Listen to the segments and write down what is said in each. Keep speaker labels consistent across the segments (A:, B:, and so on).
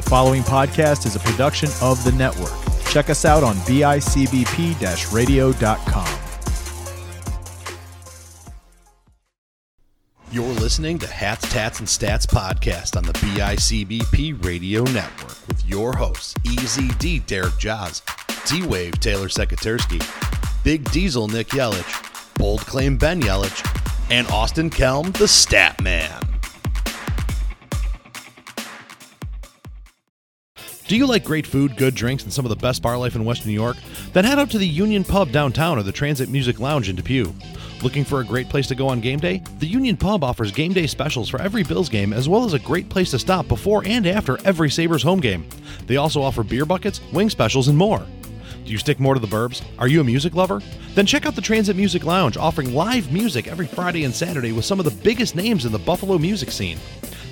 A: The following podcast is a production of the network. Check us out on bicbp radio.com.
B: You're listening to Hats, Tats, and Stats podcast on the BICBP Radio Network with your hosts, EZD Derek Jaws, D Wave Taylor Sekatursky, Big Diesel Nick Yelich, Bold Claim Ben Yelich, and Austin Kelm, the Stat Man. Do you like great food, good drinks, and some of the best bar life in Western New York? Then head out to the Union Pub downtown or the Transit Music Lounge in Depew. Looking for a great place to go on game day? The Union Pub offers game day specials for every Bills game, as well as a great place to stop before and after every Sabres home game. They also offer beer buckets, wing specials, and more. Do you stick more to the burbs? Are you a music lover? Then check out the Transit Music Lounge, offering live music every Friday and Saturday with some of the biggest names in the Buffalo music scene.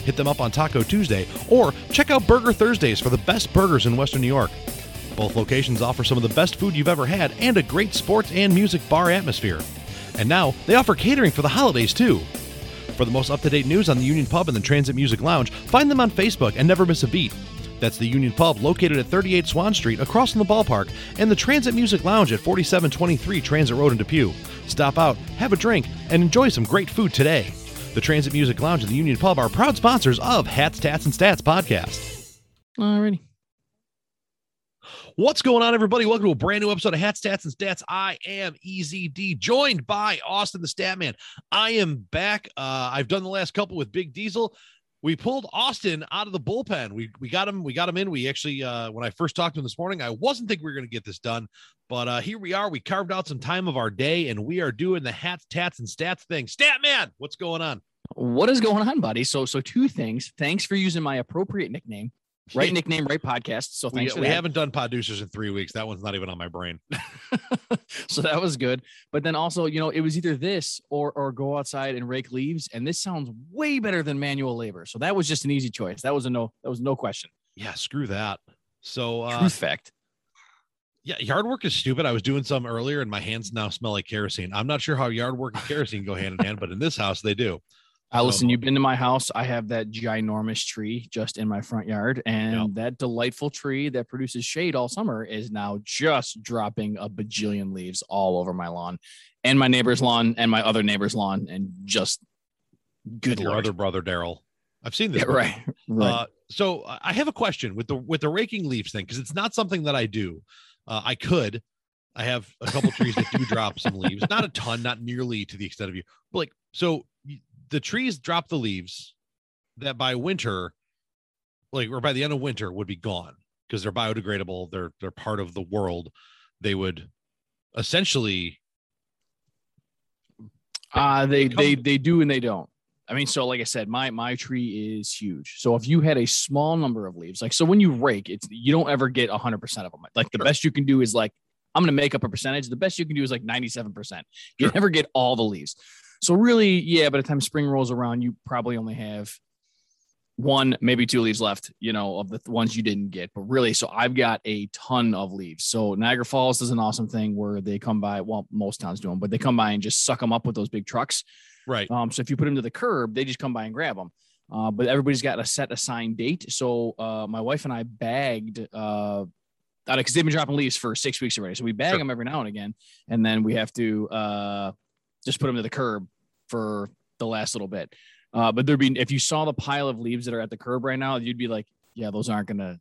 B: Hit them up on Taco Tuesday, or check out Burger Thursdays for the best burgers in Western New York. Both locations offer some of the best food you've ever had and a great sports and music bar atmosphere. And now they offer catering for the holidays too. For the most up to date news on the Union Pub and the Transit Music Lounge, find them on Facebook and never miss a beat. That's the Union Pub located at 38 Swan Street across from the ballpark, and the Transit Music Lounge at 4723 Transit Road in Depew. Stop out, have a drink, and enjoy some great food today. The Transit Music Lounge and the Union Pub are proud sponsors of Hats, Tats, and Stats podcast.
C: Alrighty.
B: What's going on, everybody? Welcome to a brand new episode of Hats, Stats, and Stats. I am EZD, joined by Austin the Statman. I am back. Uh, I've done the last couple with Big Diesel. We pulled Austin out of the bullpen. We we got him. We got him in. We actually, uh, when I first talked to him this morning, I wasn't thinking we were going to get this done, but uh, here we are. We carved out some time of our day, and we are doing the hats, tats, and stats thing. Statman, what's going on?
C: What is going on, buddy? So, so two things. Thanks for using my appropriate nickname. Right nickname, right podcast. So
B: we,
C: thanks.
B: we haven't done producers in three weeks. That one's not even on my brain.
C: so that was good. But then also, you know, it was either this or or go outside and rake leaves. And this sounds way better than manual labor. So that was just an easy choice. That was a no. That was no question.
B: Yeah, screw that. So uh,
C: truth fact.
B: Yeah, yard work is stupid. I was doing some earlier, and my hands now smell like kerosene. I'm not sure how yard work and kerosene go hand in hand, but in this house they do.
C: Allison, so, you've been to my house. I have that ginormous tree just in my front yard, and yep. that delightful tree that produces shade all summer is now just dropping a bajillion leaves all over my lawn, and my neighbor's lawn, and my other neighbor's lawn, and just good.
B: Your
C: Lord.
B: other brother Daryl. I've seen this.
C: Yeah, right. right.
B: Uh, so I have a question with the with the raking leaves thing because it's not something that I do. Uh, I could. I have a couple trees that do drop some leaves, not a ton, not nearly to the extent of you. But like, so the trees drop the leaves that by winter, like or by the end of winter, would be gone because they're biodegradable. They're they're part of the world. They would essentially.
C: Uh they they they do and they don't. I mean, so like I said, my my tree is huge. So if you had a small number of leaves, like so when you rake, it's you don't ever get hundred percent of them. Like the sure. best you can do is like I'm gonna make up a percentage. The best you can do is like 97 percent. You sure. never get all the leaves. So really, yeah, by the time spring rolls around, you probably only have one, maybe two leaves left, you know, of the ones you didn't get. But really, so I've got a ton of leaves. So Niagara Falls does an awesome thing where they come by. Well, most towns do them, but they come by and just suck them up with those big trucks.
B: Right.
C: Um, so if you put them to the curb, they just come by and grab them. Uh, but everybody's got a set assigned date. So uh, my wife and I bagged uh, because they've been dropping leaves for six weeks already. So we bag sure. them every now and again, and then we have to uh, just put them to the curb for the last little bit. Uh, but there'd be if you saw the pile of leaves that are at the curb right now, you'd be like, yeah, those aren't gonna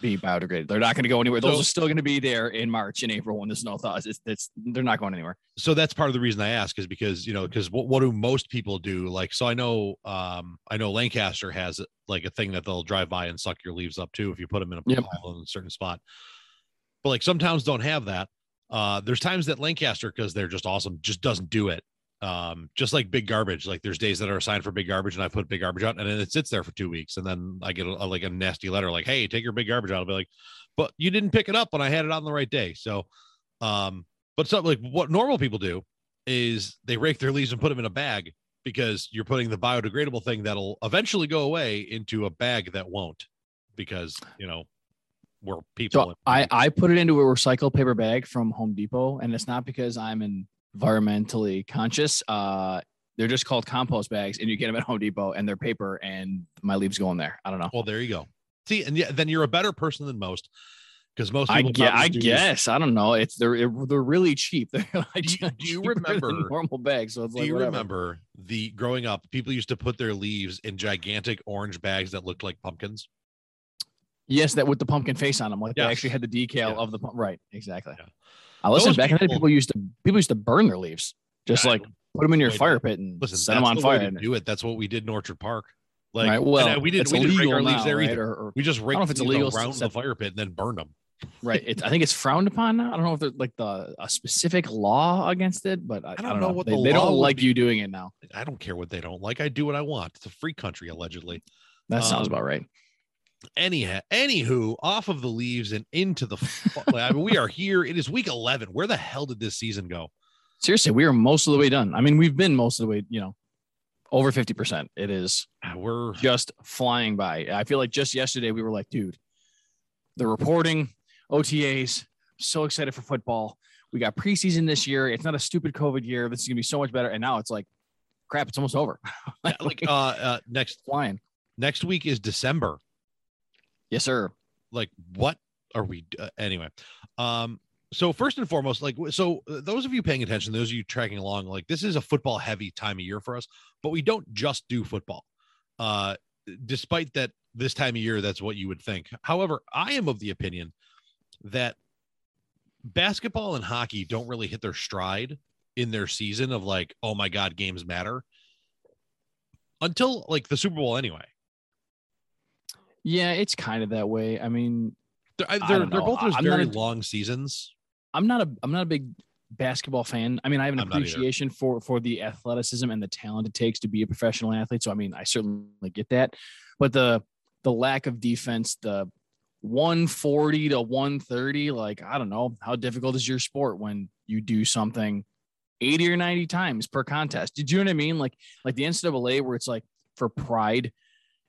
C: be biodegraded. They're not going to go anywhere. Those so, are still going to be there in March and April when the snow thaws. It's, it's they're not going anywhere.
B: So that's part of the reason I ask is because you know because what what do most people do? Like so I know um I know Lancaster has like a thing that they'll drive by and suck your leaves up too if you put them in a yep. pile in a certain spot. But like some towns don't have that. Uh, there's times that Lancaster because they're just awesome just doesn't do it. Um just like big garbage like there's days that are assigned for big garbage and i put big garbage out and then it sits there for two weeks and then i get a, a, like a nasty letter like hey take your big garbage out. I'll be like but you didn't pick it up when i had it on the right day. So um but something like what normal people do is they rake their leaves and put them in a bag because you're putting the biodegradable thing that'll eventually go away into a bag that won't because you know we're people
C: so i i put it into a recycled paper bag from home depot and it's not because i'm environmentally conscious. Uh, they're just called compost bags, and you get them at Home Depot, and they're paper, and my leaves go in there. I don't know.
B: Well, there you go. See, and yeah, then you're a better person than most because most
C: I,
B: people.
C: gue-
B: probably
C: I
B: do-
C: guess I don't know. It's they're they're really cheap. They're like
B: Do you- do you remember-
C: normal bags? So it's
B: Do
C: like
B: you
C: whatever.
B: remember the growing up? People used to put their leaves in gigantic orange bags that looked like pumpkins.
C: Yes, that with the pumpkin face on them, like
B: Yes.
C: they actually had the decal
B: Yeah.
C: of the pump. Right, exactly.
B: Yeah.
C: I listen
B: Those
C: back in the day.
B: people-
C: used to people used to burn their leaves, just
B: Yeah,
C: like put them in your fire pit and
B: Listen,
C: set them on
B: the
C: fire. and-
B: do it. That's what we did in Orchard Park. Like,
C: right.
B: and,
C: Well,
B: uh, we didn't we didn't rake our leaves
C: now,
B: there
C: right?
B: either.
C: Or, or-
B: We just raked
C: know if it's illegal
B: around the fire pit and then burned them.
C: right. It's, I think it's frowned upon now. I don't know if there's like the a specific law against it, but I, I don't,
B: know
C: know.
B: what
C: they,
B: the
C: they don't like
B: be.
C: you doing it now.
B: I don't care what they don't like. I do what I want. It's a free country, allegedly.
C: That sounds
B: Um,
C: about right.
B: Anyhow, anywho, off of the leaves and into the. I mean, we are here. It is week eleven. Where the hell did this season go?
C: Seriously, we are most of the way done. I mean, we've been most of the way. You know, over fifty percent. It is
B: Ah, We're
C: just flying by. I feel like just yesterday we were like, dude, the reporting, OTAs, so excited for football. We got preseason this year. It's not a stupid COVID year. This is gonna be so much better. And now it's like, crap, it's almost over.
B: like uh, uh next
C: flying.
B: next week is December.
C: Yes, sir.
B: like what are we uh, anyway um so first and foremost like so uh, those of you paying attention those of you tracking along like this is a football heavy time of year for us but we don't just do football uh despite that this time of year that's what you would think however i am of the opinion that basketball and hockey don't really hit their stride in their season of like oh my god games matter until like the super bowl anyway
C: Yeah, it's kind of that way. I mean,
B: they're, I- they're, they're both those
C: I'm
B: very
C: a-
B: long seasons
C: I'm not a I'm not a big basketball fan. I mean, I have an
B: I'm
C: appreciation for for the athleticism and the talent it takes to be a professional athlete. So I mean, I certainly get that. But the the lack of defense, the 140 to 130, like I don't know, how difficult is your sport when you do something 80 or 90 times per contest? Did you know what I mean? Like like the NCAA where it's like for pride,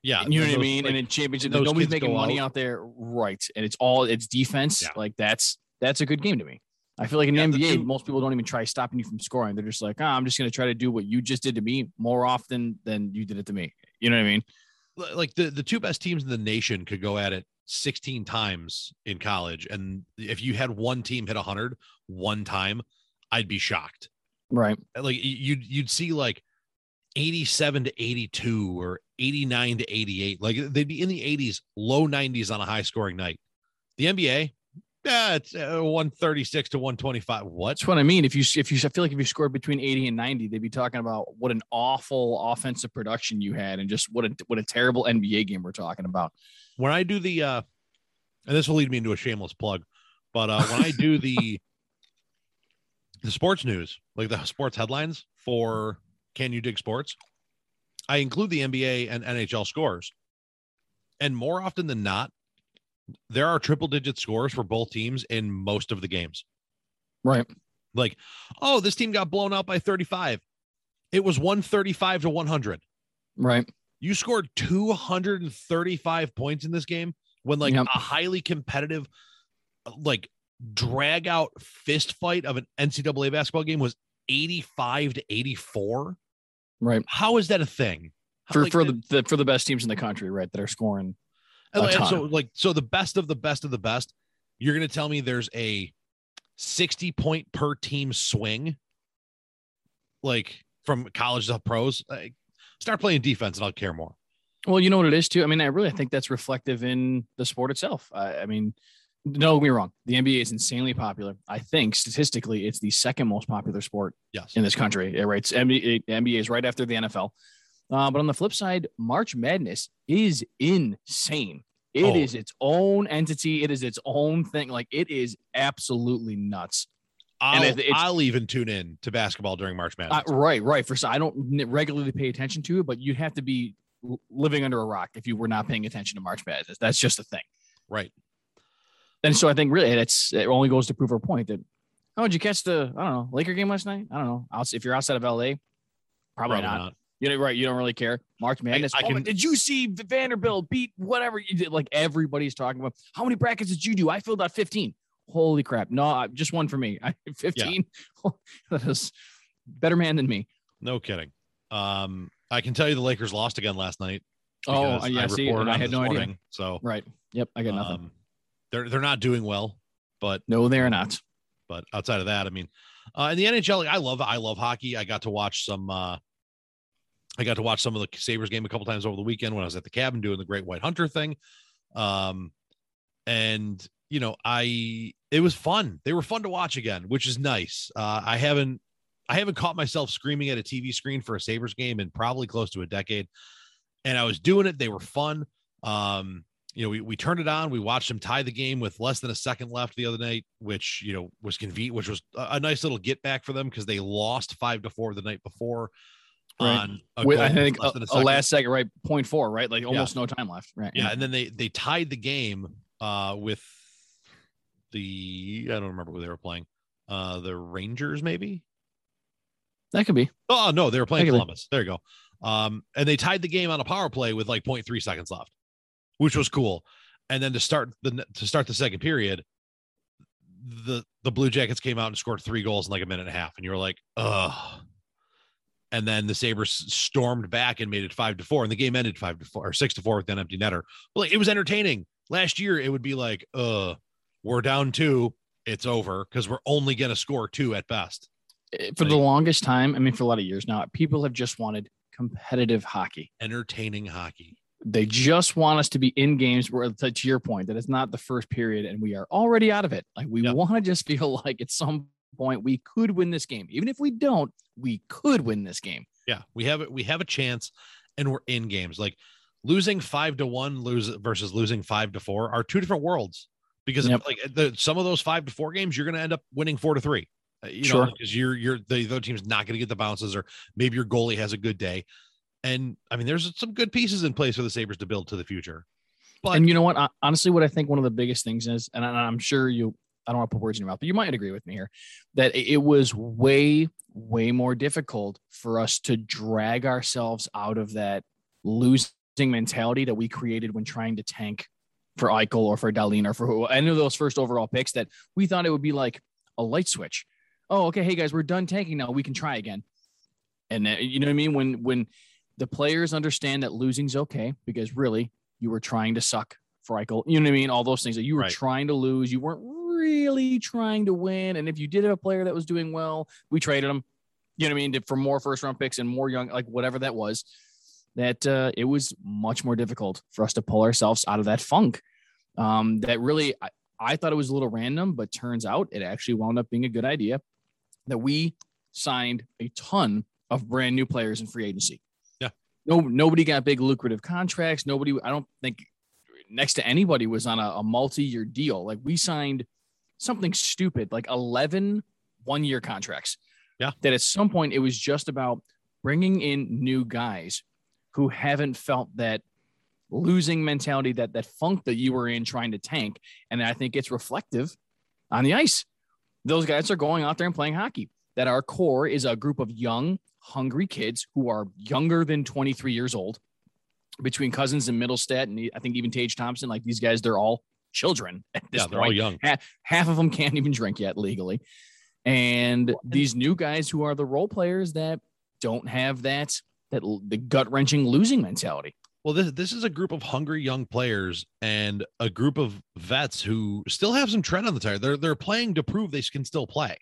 B: Yeah,
C: you know what I mean?
B: like,
C: and in championship,
B: those
C: nobody's making money
B: out.
C: out there, right? And it's all it's defense.
B: Yeah.
C: Like that's that's a good game to me. I feel like in
B: Yeah,
C: the NBA,
B: two-
C: most people don't even try stopping you from scoring. They're just like, ah, I'm just going to try to do what you just did to me more often than you did it to me. You know what I mean?
B: like the the two best teams in the nation could go at it 16 times in college and if you had one team hit 100 one time i'd be shocked
C: Right.
B: like you'd you'd see like 87 to 82 or 89 to 88 like they'd be in the 80s low 90s on a high scoring night. The nba yeah it's uh, 136 to 125 what?
C: That's what I mean. If you if you I feel like if you scored between 80 and 90, they'd be talking about what an awful offensive production you had and just what a what a terrible NBA game we're talking about.
B: when I do the uh and this will lead me into a shameless plug, but uh when I do the the sports news, like the sports headlines for Can You Dig Sports, I include the NBA and NHL scores. And more often than not, there are triple digit scores for both teams in most of the games.
C: Right.
B: Like, oh, this team got blown out by 35. It was 135 to 100
C: Right.
B: you scored 235 points in this game when like
C: Yep.
B: a highly competitive like drag out fist fight of an ncaa basketball game was 85 to 84
C: Right.
B: how is that a thing How-
C: For
B: like,
C: for the, the for the best teams in the country, right? That are scoring.
B: and,
C: a
B: and so like so the best of the best of the best you're going to tell me there's a 60 point per team swing like from college to pros like, start playing defense and i'll care more
C: Well, you know what it is too. I mean, I really I think that's reflective in the sport itself. I, I mean, get me wrong. The NBA is insanely popular. I think statistically, it's the second most popular sport
B: yes
C: in this country. It. It's NBA, NBA is right after the NFL. Uh, but on the flip side, March Madness is insane. It is
B: Oh.
C: its own entity. It is its own thing. Like it is absolutely nuts.
B: I'll,
C: it-
B: I'll even tune in to basketball during March
C: Uh,
B: Madness.
C: right, right. For I don't regularly pay attention to it, but you'd have to be living under a rock if you were not paying attention to March Madness. That's just a thing.
B: right.
C: And so I think really it's it only goes to prove her point that oh, did you catch the I don't know Laker game last night? I don't know. If you're outside of LA, probably, not. You know, right? You don't really care. March Madness.
B: I
C: oh,
B: can-
C: did you see Vanderbilt beat whatever you did? Like everybody's talking about. How many brackets did you do? I filled out 15. Holy crap! No, just one for me. I 15. that is better man than me.
B: No kidding. Um, I can tell you the Lakers lost again last night.
C: Oh,
B: because
C: yeah. See, and I had no idea.
B: So
C: Right. Yep. I got nothing.
B: um, they're they're not doing well, but
C: no, they're not.
B: but outside of that, I mean, uh, in the NHL, I love I love hockey. I got to watch some. uh I got to watch some of the Sabres game a couple times over the weekend when I was at the cabin doing the Great White Hunter thing. Um, and you know, I it was fun. They were fun to watch again, which is nice. Uh, I haven't I haven't caught myself screaming at a TV screen for a Sabres game in probably close to a decade. And I was doing it. They were fun. Um, you know, we, we turned it on. We watched them tie the game with less than a second left the other night, which you know was convenient, which was a, a nice little get back for them because they lost five to four the night before.
C: Right.
B: On a
C: With, I think a, a
B: second.
C: last second, right? Point four, right? Like almost no time left. Right.
B: Yeah, and then they they tied the game uh with the I don't remember who they were playing. Uh the Rangers maybe?
C: That could be.
B: Oh no, they were playing
C: could be.
B: Columbus. There you go. Um and they tied the game on a power play with like 0.3 seconds left, which was cool. And then to start the to start the second period, the the Blue Jackets came out and scored three goals in like a minute and a half, and you were like, ugh. And then the Sabres stormed back and made it five to four, and the game ended five to four or six to four with an empty netter. Well, it was entertaining. Last year, it would be like, uh, we're down two, it's over because we're only gonna score two at best.
C: Eh, For the longest time, I mean, for a lot of years now, people have just wanted competitive hockey.
B: Entertaining hockey.
C: They just want us to be in games where, to your point, that it's not the first period and we are already out of it. Like we
B: Yep.
C: want to just feel like at some point we could win this game. Even if we don't, we could win this game.
B: Yeah, we have it. We have a chance, and we're in games. Like losing five to one, lose versus losing five to four are two different worlds. Because
C: Yep.
B: like the, some of those five to four games, you're going to end up winning four to three. Uh, You
C: Sure.
B: know, because you're you're the other team's not going to get the bounces, or maybe your goalie has a good day. And I mean, there's some good pieces in place for the Sabres to build to the future. But
C: and you know what? Hon- Honestly, what I think one of the biggest things is, and I- I'm sure you, I don't want to put words in your mouth, but you might agree with me here, that it it was way, way more difficult for us to drag ourselves out of that losing mentality that we created when trying to tank for Eichel or for Dahlin or for who, any of those first overall picks that we thought it would be like a light switch. Oh, okay, hey guys, we're done tanking now. We can try again. And uh, you know what I mean? When when the players understand that losing's okay because really you were trying to suck for Eichel. You know what I mean? All those things that you were
B: Right.
C: trying to lose. You weren't really trying to win. And if you did have a player that was doing well, we traded him. You know what I mean? For more first round picks and more young, like whatever that was. That uh, it was much more difficult for us to pull ourselves out of that funk. Um, that really, I, I thought it was a little random, but turns out it actually wound up being a good idea. That we signed a ton of brand new players in free agency. No, nobody got big lucrative contracts. Nobody, I don't think next to anybody was on a, a multi-year deal. Like we signed something stupid, like 11 one-year contracts.
B: Yeah.
C: That at some point it was just about bringing in new guys who haven't felt that losing mentality, that that funk that you were in trying to tank. And I think it's reflective on the ice. Those guys are going out there and playing hockey. That our core is a group of young, hungry kids who are younger than 23 years old. Between Cozens and Mittelstadt, and I think even Tage Thompson, like these guys, they're all children at this
B: yeah, they're
C: point
B: all young.
C: half of them can't even drink yet legally. And these new guys who are the role players that don't have that that the gut wrenching losing mentality.
B: Well, this this is a group of hungry young players and a group of vets who still have some tread on the tire. They're they're playing to prove they can still play.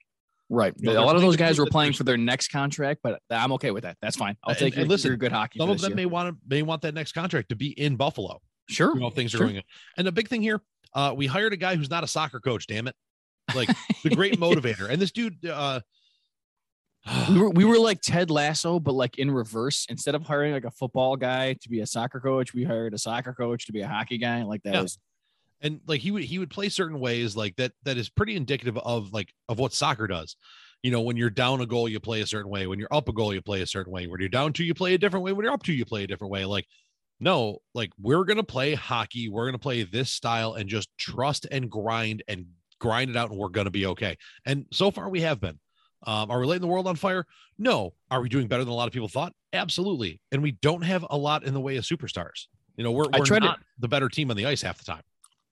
C: Right.
B: You know,
C: a lot of those guys were playing for their next contract, but I'm okay with that. That's fine. I'll take
B: and
C: your,
B: listen,
C: your good hockey.
B: Some of them
C: year.
B: may want to may want that next contract to be in Buffalo.
C: sure.
B: You know, things are
C: Sure.
B: going. And the big thing here, uh, we hired a guy who's not a soccer coach. Damn it, like the great motivator. And this dude, uh,
C: we were, we were like Ted Lasso, but like in reverse. Instead of hiring like a football guy to be a soccer coach, we hired a soccer coach to be a hockey guy. Like that
B: Yeah.
C: was
B: and like he would he would play certain ways like that that is pretty indicative of like of what soccer does. You know when you're down a goal you play a certain way. When you're up a goal you play a certain way. When you're down two you play a different way. When you're up two you play a different way. Like no like we're gonna play hockey. We're gonna play this style and just trust and grind and grind it out and we're gonna be okay. And so far we have been. Um, are we lighting the world on fire? No. Are we doing better than a lot of people thought? Absolutely. And we don't have a lot in the way of superstars. You know we're, we're
C: tried to-
B: not the better team on the ice half the time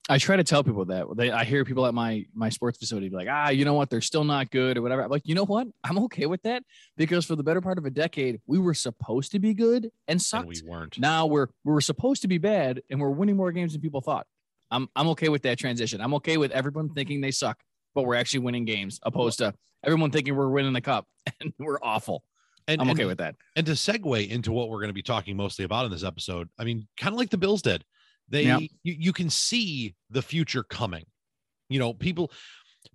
C: I try to tell people that they, I hear people at my my sports facility be like, ah, you know what, they're still not good or whatever. I'm like, you know what, I'm okay with that because for the better part of a decade, we were supposed to be good and
B: And
C: sucked.
B: we weren't.
C: now we're we were supposed to be bad and we're winning more games than people thought. I'm I'm okay with that transition. I'm okay with everyone thinking they suck, but we're actually winning games, opposed to everyone thinking we're winning the cup and we're awful.
B: And,
C: I'm
B: and-
C: okay with that.
B: And to segue into what we're going to be talking mostly about in this episode, I mean, kind of like the Bills did. They
C: Yeah.
B: you, you can see the future coming. You know, people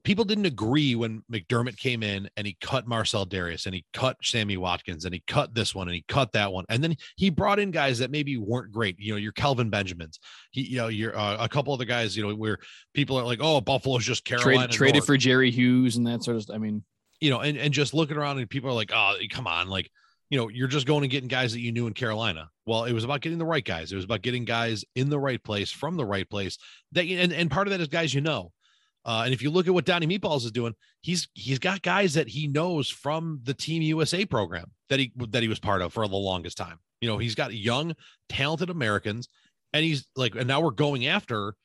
B: people didn't agree when McDermott came in and he cut Marcell Dareus and he cut Sammy Watkins and he cut this one and he cut that one. And then he brought in guys that maybe weren't great. You know, your Kelvin Benjamins. He, you know, your uh, a couple other guys, you know, where people are like, "Oh, Buffalo's just Carolina."
C: Trade, traded
B: North."
C: for Jerry Hughes and that sort of. stuff. I mean,
B: you know, and, and just looking around and people are like, oh, come on, like, you know, you're just going and getting guys that you knew in Carolina. Well, it was about getting the right guys. It was about getting guys in the right place from the right place. That and, and part of that is guys you know. Uh, and if you look at what Donnie Meatballs is doing, he's he's got guys that he knows from the Team USA program that he that he was part of for the longest time. You know, he's got young, talented Americans, and he's like, and now we're going after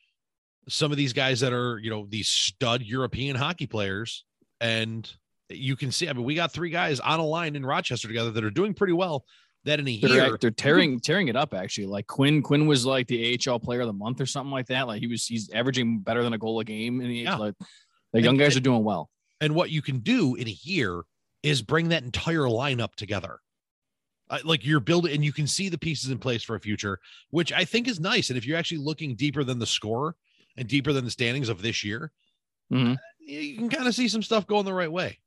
B: some of these guys that are, you know, these stud European hockey players. And you can see, I mean, we got three guys on a line in Rochester together that are doing pretty well. That in a
C: they're,
B: year,
C: they're tearing tearing it up actually. Like Quinn Quinn was like the AHL player of the month or something like that. Like he was he's averaging better than a goal a game in the
B: Yeah.
C: like the young
B: And-
C: guys are doing well.
B: and what you can do in a year is bring that entire lineup together. Uh, like you're building, and you can see the pieces in place for a future, which I think is nice. And if you're actually looking deeper than the score and deeper than the standings of this year,
C: Mhm.
B: you can kind of see some stuff going the right way.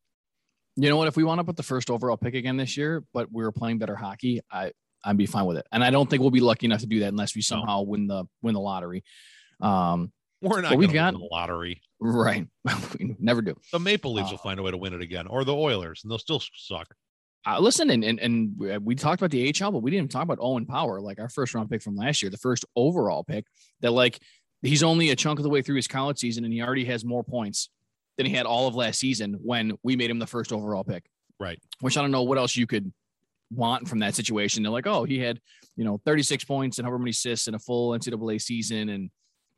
C: You know what? If we wound up with the first overall pick again this year, but we were playing better hockey, I I'd be fine with it. And I don't think we'll be lucky enough to do that unless we somehow win the win the lottery. Um,
B: We're not
C: we've got-
B: the lottery.
C: right. we never do.
B: The Maple Leafs
C: Uh,
B: will find a way to win it again, or the Oilers, and they'll still suck.
C: Uh, listen, and, and and we- talked about the AHL, but we didn't talk about Owen Power, like our first round pick from last year, the first overall pick. That like he's only a chunk of the way through his college season, and he already has more points than he had all of last season when we made him the first overall pick.
B: Right.
C: Which I don't know what else you could want from that situation. They're like, oh, he had you know 36 points and however many assists in a full NCAA season, and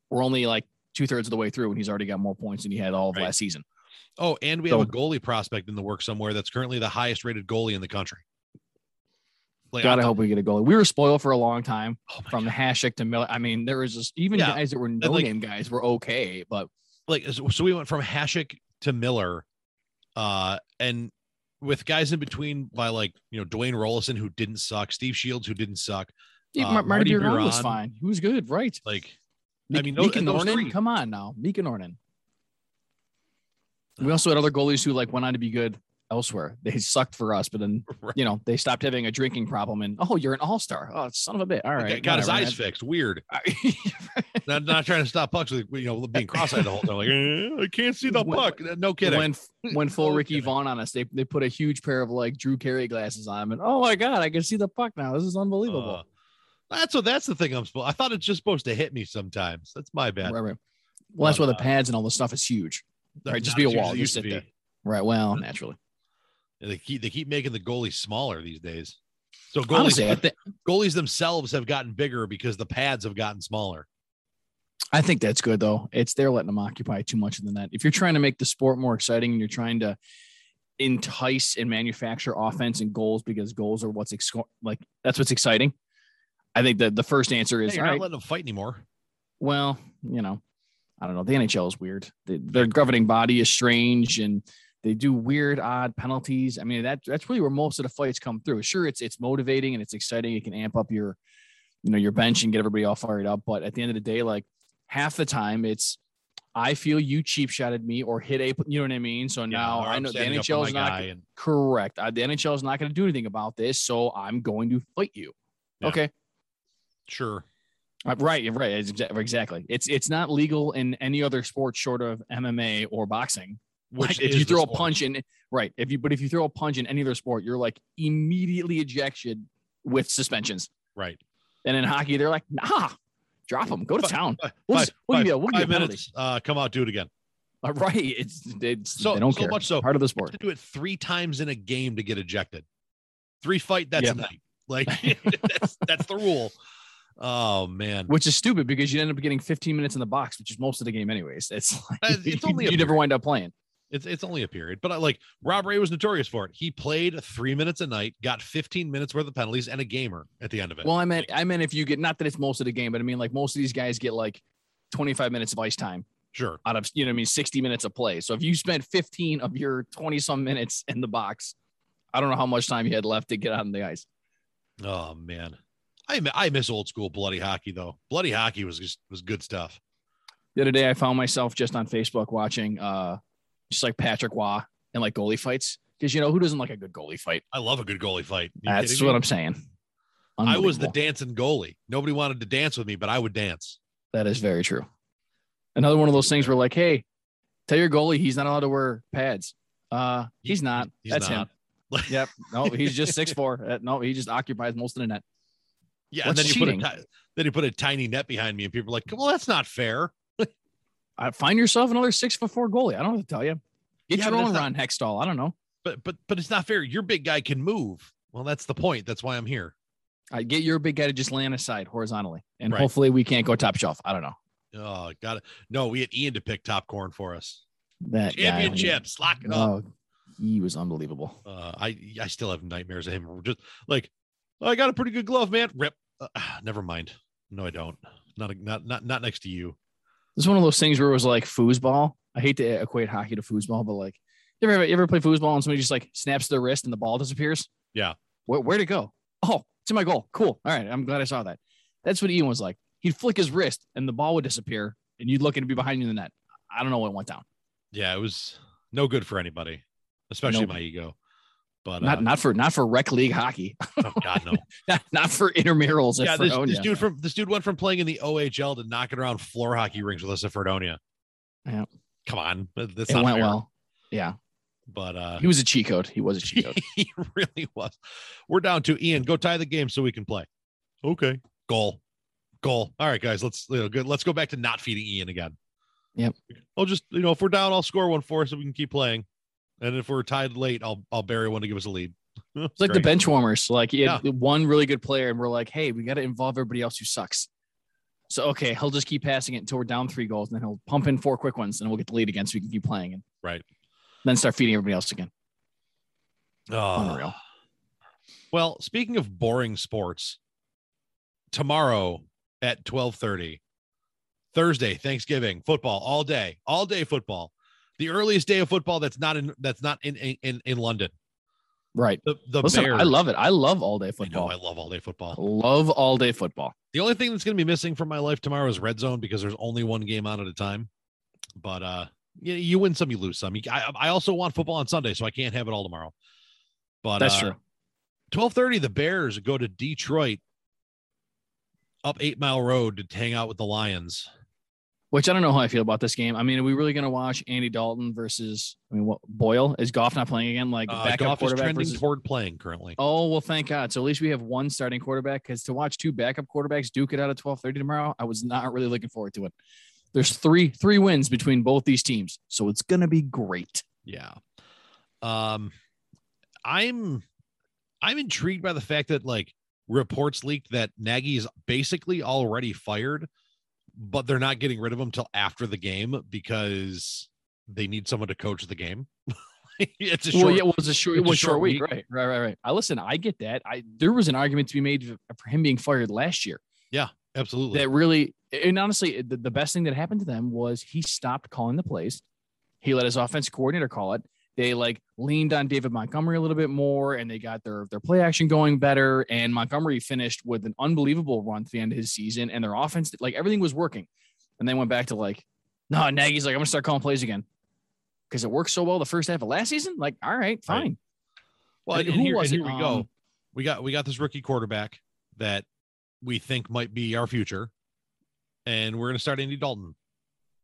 C: we're only like two thirds of the way through, and he's already got more points than he had all of
B: Right.
C: last season.
B: Oh, and we
C: So-
B: have a goalie prospect in the work somewhere that's currently the highest rated goalie in the country. Like,
C: God, I
B: I-
C: hope we get a goalie. We were spoiled for a long time.
B: oh
C: from
B: God.
C: Hasek to Miller. I mean, there was just even
B: Yeah,
C: guys that were no
B: like-
C: name guys were okay, but
B: like so so we went from Hasek to Miller, uh, and with guys in between by like you know Dwayne Roloson who didn't suck, Steve Shields who didn't suck,
C: even
B: Uh,
C: Marty
B: Marty
C: Biron was fine. He was good, right?
B: like I mean,
C: Meek
B: those- those
C: Noronen,
B: three-
C: come on now, Meek and Noronen. We also had other goalies who like went on to be good elsewhere. They sucked for us, but then
B: Right.
C: you know they stopped having a drinking problem. And oh, you're an all star. Oh, son of a bit. All right,
B: got- got
C: his
B: eyes fixed. Weird. Not, not trying to stop pucks with you know being cross-eyed the whole time. Like "Eh, I can't see the
C: When-
B: puck. No kidding.
C: when when full
B: No
C: Ricky
B: kidding.
C: Vaughn on us, they they put a huge pair of like Drew Carey glasses on him, and oh my god, I can see the puck now. This is unbelievable.
B: Uh, that's what. That's the thing. I'm supposed. I thought it's just supposed to hit me sometimes. That's my bad.
C: Right, right. Well, that's why the
B: uh,
C: pads and all the stuff is huge. Right, just be a
B: as huge as
C: wall,
B: it
C: just
B: used to
C: sit there. Right. Well, naturally.
B: They keep they keep making the goalies smaller these days. So goalies
C: Honestly,
B: goalies themselves have gotten bigger because the pads have gotten smaller.
C: I think that's good though. It's they're letting them occupy too much of the net. If you're trying to make the sport more exciting and you're trying to entice and manufacture offense and goals because goals are what's ex- like that's what's exciting. I think that the first answer is
B: Hey, you're not
C: right,
B: letting them fight anymore.
C: well, you know, I don't know. The NHL is weird. The, their governing body is strange and they do weird, odd penalties. I mean, that that's really where most of the fights come through. Sure, it's it's motivating and it's exciting. It can amp up your, you know, your bench and get everybody all fired up. But at the end of the day, like half the time, it's I feel you cheap shotted me or hit a, you know what I mean. So now
B: or
C: I know the
B: standing up for
C: NHL is not
B: and-
C: correct. Uh, the NHL is not going to do anything about this, so I'm going to fight you.
B: Yeah.
C: Okay.
B: sure.
C: Uh, Right, right, exactly. It's it's not legal in any other sport short of MMA or boxing.
B: Which
C: Like, if you throw a punch in, right? If you but if you throw a punch in any other sport, you're like immediately ejection with suspensions.
B: Right.
C: And in hockey, they're like, nah, drop them, go to town.
B: Five,
C: We'll,
B: five-
C: we'll give you
B: five-
C: we'll give you a
B: minutes. Uh, come out, do it again.
C: Uh, right? It's it's
B: So-
C: they don't
B: so
C: care.
B: much so-
C: part of the sport.
B: to do it three times in a game to get ejected. Three fight, that's
C: Yeah.
B: a night. Like that's that's the rule. Oh man,
C: which is stupid because you end up getting 15 minutes in the box, which is most of the game anyways. It's like
B: Uh, it's only a
C: you never wind up playing.
B: It's it's only a period. But I like Rob Ray was notorious for it. He played three minutes a night, got 15 minutes worth of penalties, and a gamer at the end of it.
C: Well, I meant I meant if you get not that it's most of the game, but I mean like most of these guys get like 25 minutes of ice time
B: sure.
C: out of you know what I mean 60 minutes of play. So if you spent 15 of your 20 some minutes in the box, I don't know how much time you had left to get on the ice.
B: Oh man, I I miss old school bloody hockey though. Bloody hockey was just was good stuff.
C: The other day I found myself just on Facebook watching uh just like Patrick Roy and like goalie fights because you know who doesn't like a good goalie fight?
B: I love a good goalie fight. You
C: That's what? I'm saying.
B: I was the dancing goalie. Nobody wanted to dance with me, but I would dance.
C: That is very true. Another one of those things where like, hey, tell your goalie he's not allowed to wear pads. Uh, he's not.
B: he's
C: That's
B: not.
C: him. Yep. No, he's just six four. Uh, No, he just occupies most of the net.
B: Yeah,
C: What's
B: and then you
C: cheating?
B: put a then you put a tiny net behind me, and people are like, "Well, that's not fair."
C: Uh, find yourself another six foot four goalie. I don't know what to tell you. Get
B: Yeah,
C: your own
B: not-
C: Ron Hextall. I don't know.
B: But but but it's not fair. Your big guy can move. Well, that's the point. That's why I'm here.
C: I get your big guy to just land aside horizontally, and
B: Right.
C: hopefully we can't go top shelf. I don't know.
B: Oh, got it. No, we had Ian to pick top corn for us.
C: That guy-
B: Championships, lock it up.
C: Oh, he was unbelievable.
B: Uh, I I still have nightmares of him. Just like I got a pretty good glove, man. Rip. Uh, never mind. No, I don't. Not not not not next to you.
C: This is one of those things where it was like foosball. I hate to equate hockey to foosball, but like, you ever you ever play foosball and somebody just like snaps their wrist and the ball disappears?
B: Yeah.
C: Where where'd it go? Oh, it's in my goal. Cool. All right, I'm glad I saw that. That's what Ian was like. He'd flick his wrist and the ball would disappear, and you'd look and it'd be behind you in the net. I don't know what went down.
B: Yeah, it was no good for anybody, especially
C: Nope.
B: my ego. But
C: Not
B: uh,
C: not for not for rec league hockey.
B: oh god no.
C: not, not for intramurals.
B: yeah, this, this dude from this dude went from playing in the OHL to knocking around floor hockey rings with us at Fredonia.
C: Yeah.
B: Come on, that- that's
C: it
B: not
C: went
B: fair.
C: well. Yeah,
B: But uh,
C: he was a cheat code. He was a cheat code.
B: he really was. We're down to Ian. Go tie the game so we can play. Okay. Goal. Goal. All right, guys. Let's you know, good. Let's go back to not feeding Ian again.
C: Yep.
B: I'll just you know if we're down, I'll score one for us so we can keep playing. And if we're tied late, I'll I'll bury one to give us a lead.
C: It's like the bench warmers. Like had
B: Yeah.
C: one really good player, and we're like, hey, we got to involve everybody else who sucks. So okay, he'll just keep passing it until we're down three goals, and then he'll pump in four quick ones, and we'll get the lead again, so we can keep playing, and
B: Right.
C: then start feeding everybody else again.
B: Oh.
C: Unreal.
B: Well, speaking of boring sports, tomorrow at 12:30, Thursday, Thanksgiving, football all day, all day football. The earliest day of football that's not in that's not in in in London.
C: Right.
B: The the
C: Listen,
B: Bears.
C: I love it. I love all day
B: I know
C: football.
B: I love all day football.
C: love all day football.
B: The only thing that's going to be missing from my life tomorrow is red zone because there's only one game on at a time. But uh, you, you win some, you lose some. I, I also want football on Sunday, so I can't have it all tomorrow. But
C: That's
B: uh,
C: true.
B: Twelve thirty, the Bears go to Detroit, up Eight Mile Road to hang out with the Lions.
C: Which I don't know how I feel about this game. I mean, are we really going to watch Andy Dalton versus? I mean, what Boyle is Goff not playing again? Like
B: Uh,
C: backup
B: Goff is
C: quarterback
B: trending
C: versus
B: toward playing currently.
C: Oh well, thank God. So at least we have one starting quarterback. Because to watch two backup quarterbacks duke it out at twelve thirty tomorrow, I was not really looking forward to it. There's three three wins between both these teams, so it's gonna be great.
B: Yeah. Um, I'm I'm intrigued by the fact that like reports leaked that Nagy is basically already fired, but they're not getting rid of him till after the game because they need someone to coach the game. it's a short,
C: well, yeah, well, it was a short, it was a short
B: short
C: week.
B: week.
C: right? Right, right, right. I listen. I get that. I there was an argument to be made for him being fired last year.
B: Yeah, absolutely.
C: That really, and honestly, the, the best thing that happened to them was he stopped calling the plays. He let his offense coordinator call it. They like leaned on David Montgomery a little bit more, and they got their their play action going better. And Montgomery finished with an unbelievable run to the end of his season, and their offense, like everything was working. And they went back to like, no, Nagy's like, I'm gonna start calling plays again because it worked so well the first half of last season. Like, all right, fine.
B: well,
C: and
B: and
C: who
B: here,
C: was it?
B: here we go.
C: Um,
B: We got we got this rookie quarterback that we think might be our future, and we're gonna start Andy Dalton,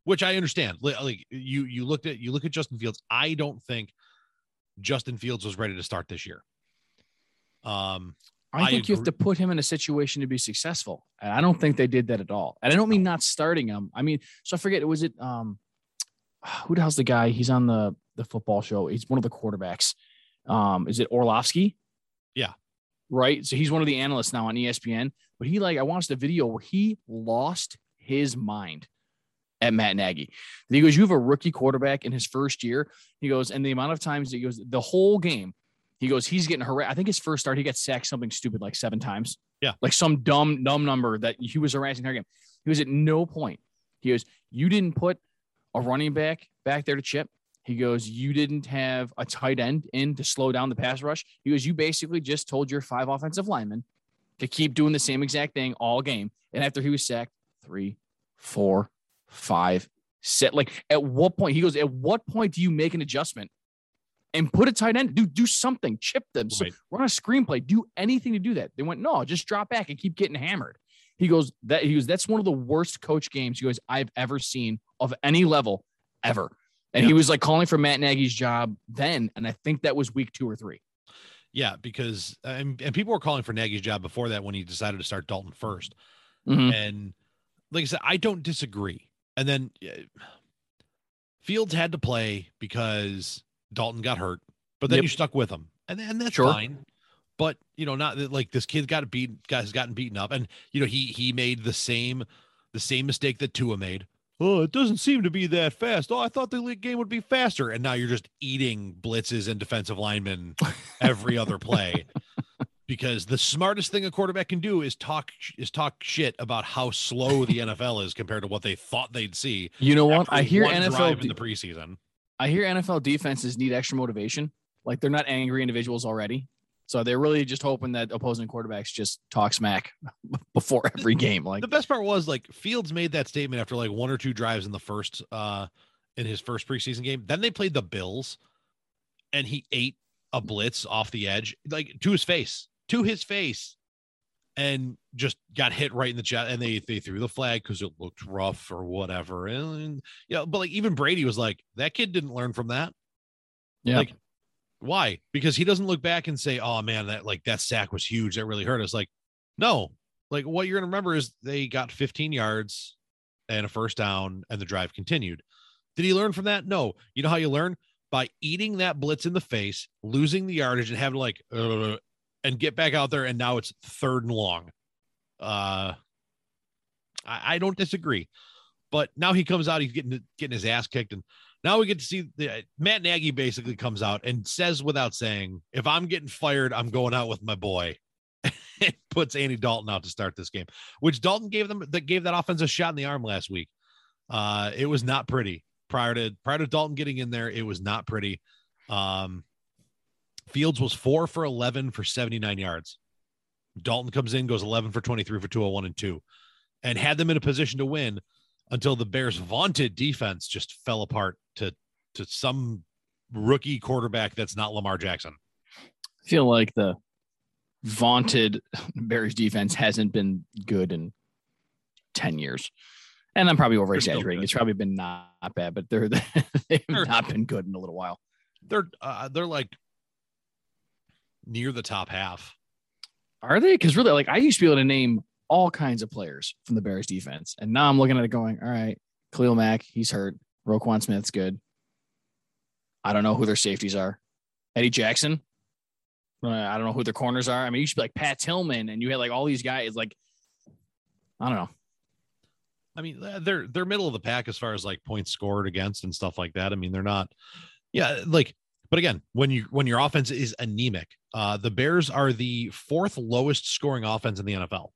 B: which I understand. Like you you looked at you look at Justin Fields. I don't think Justin Fields was ready to start this year. Um,
C: I
B: I
C: think you have to put him in a situation to be successful. And I don't think they did that at all. And I don't mean not starting him. I mean, so I forget, was it um who the hell's the guy? He's on the the football show. He's one of the quarterbacks. Um, is it Orlovsky?
B: Yeah.
C: Right. So he's one of the analysts now on ESPN. but he like I watched a video where he lost his mind at Matt Nagy. And he goes, You have a rookie quarterback in his first year. He goes, and the amount of times he goes, the whole game, he goes, he's getting harassed. I think his first start, he got sacked something stupid like seven times.
B: Yeah.
C: Like some dumb, dumb number that he was harassing her game. He was at no point. He goes, You didn't put a running back back there to chip. He goes, You didn't have a tight end in to slow down the pass rush. He goes, You basically just told your five offensive linemen to keep doing the same exact thing all game. And after he was sacked, three, four, five, set. Like at what point? He goes, At what point do you make an adjustment and put a tight end? Do do something, chip them, so run a screenplay, do anything to do that. They went, No, just drop back and keep getting hammered. He goes, that he goes, that's one of the worst coach games he goes, I've ever seen of any level ever. And he was like calling for Matt Nagy's job then. And I think that was week two or three.
B: Yeah, because and, and people were calling for Nagy's job before that when he decided to start Dalton 1st
C: Mhm.
B: And like I said, I don't disagree. And then Fields had to play because Dalton got hurt, but then
C: Yep.
B: you stuck with him, and and that's
C: Sure.
B: fine. But you know, not that like this kid got beat, guys gotten beaten up, and you know he he made the same the same mistake that Tua made. Oh, it doesn't seem to be that fast. Oh, I thought the league game would be faster, and now you're just eating blitzes and defensive linemen every other play. Because the smartest thing a quarterback can do is talk is talk shit about how slow the NFL is compared to what they thought they'd see.
C: You know what? I hear NFL
B: drive in the preseason.
C: I hear NFL defenses need extra motivation. Like they're not angry individuals already. So they're really just hoping that opposing quarterbacks just talk smack before every game. Like
B: the best part was like Fields made that statement after like one or two drives in the first uh in his first preseason game. Then they played the Bills and he ate a blitz off the edge, like to his face, to his face, and just got hit right in the chest. And they they threw the flag because it looked rough or whatever. And yeah, but like even Brady was like, that kid didn't learn from that.
C: yeah.
B: Like, why? Because he doesn't look back and say, "Oh man, that like that sack was huge. That really hurt us." Like, no. Like what you're gonna remember is they got 15 yards and a first down, and the drive continued. Did he learn from that? No. You know how you learn by eating that blitz in the face, losing the yardage, and having like, uh, and get back out there, and now it's third and long. Uh, I, I don't disagree, but now he comes out, he's getting getting his ass kicked, and now we get to see the Matt Nagy basically comes out and says without saying, if I'm getting fired, I'm going out with my boy. and puts Andy Dalton out to start this game, which Dalton gave them that gave that offense a shot in the arm last week. Uh, it was not pretty prior to prior to Dalton getting in there. It was not pretty. Um, Fields was four for 11 for 79 yards. Dalton comes in, goes 11 for 23 for 201 and two, and had them in a position to win until the Bears' vaunted defense just fell apart to to some rookie quarterback that's not Lamar Jackson.
C: I feel like the vaunted Bears defense hasn't been good in 10 years. And I'm probably over exaggerating. It's probably been not bad, but they're they've not been good in a little while.
B: They're uh, they're like near the top half.
C: Are they? Because really, like I used to be able to name all kinds of players from the Bears defense. And now I'm looking at it going, all right, Khalil Mack, he's hurt. Roquan Smith's good. I don't know who their safeties are. Eddie Jackson. Uh, I don't know who their corners are. I mean, you should be like Pat Tillman, and you had like all these guys. Like, I don't know.
B: I mean, uh, they're they're middle of the pack as far as like points scored against and stuff like that. I mean, they're not, yeah, like. But again, when you when your offense is anemic, uh, the Bears are the fourth lowest scoring offense in the NFL.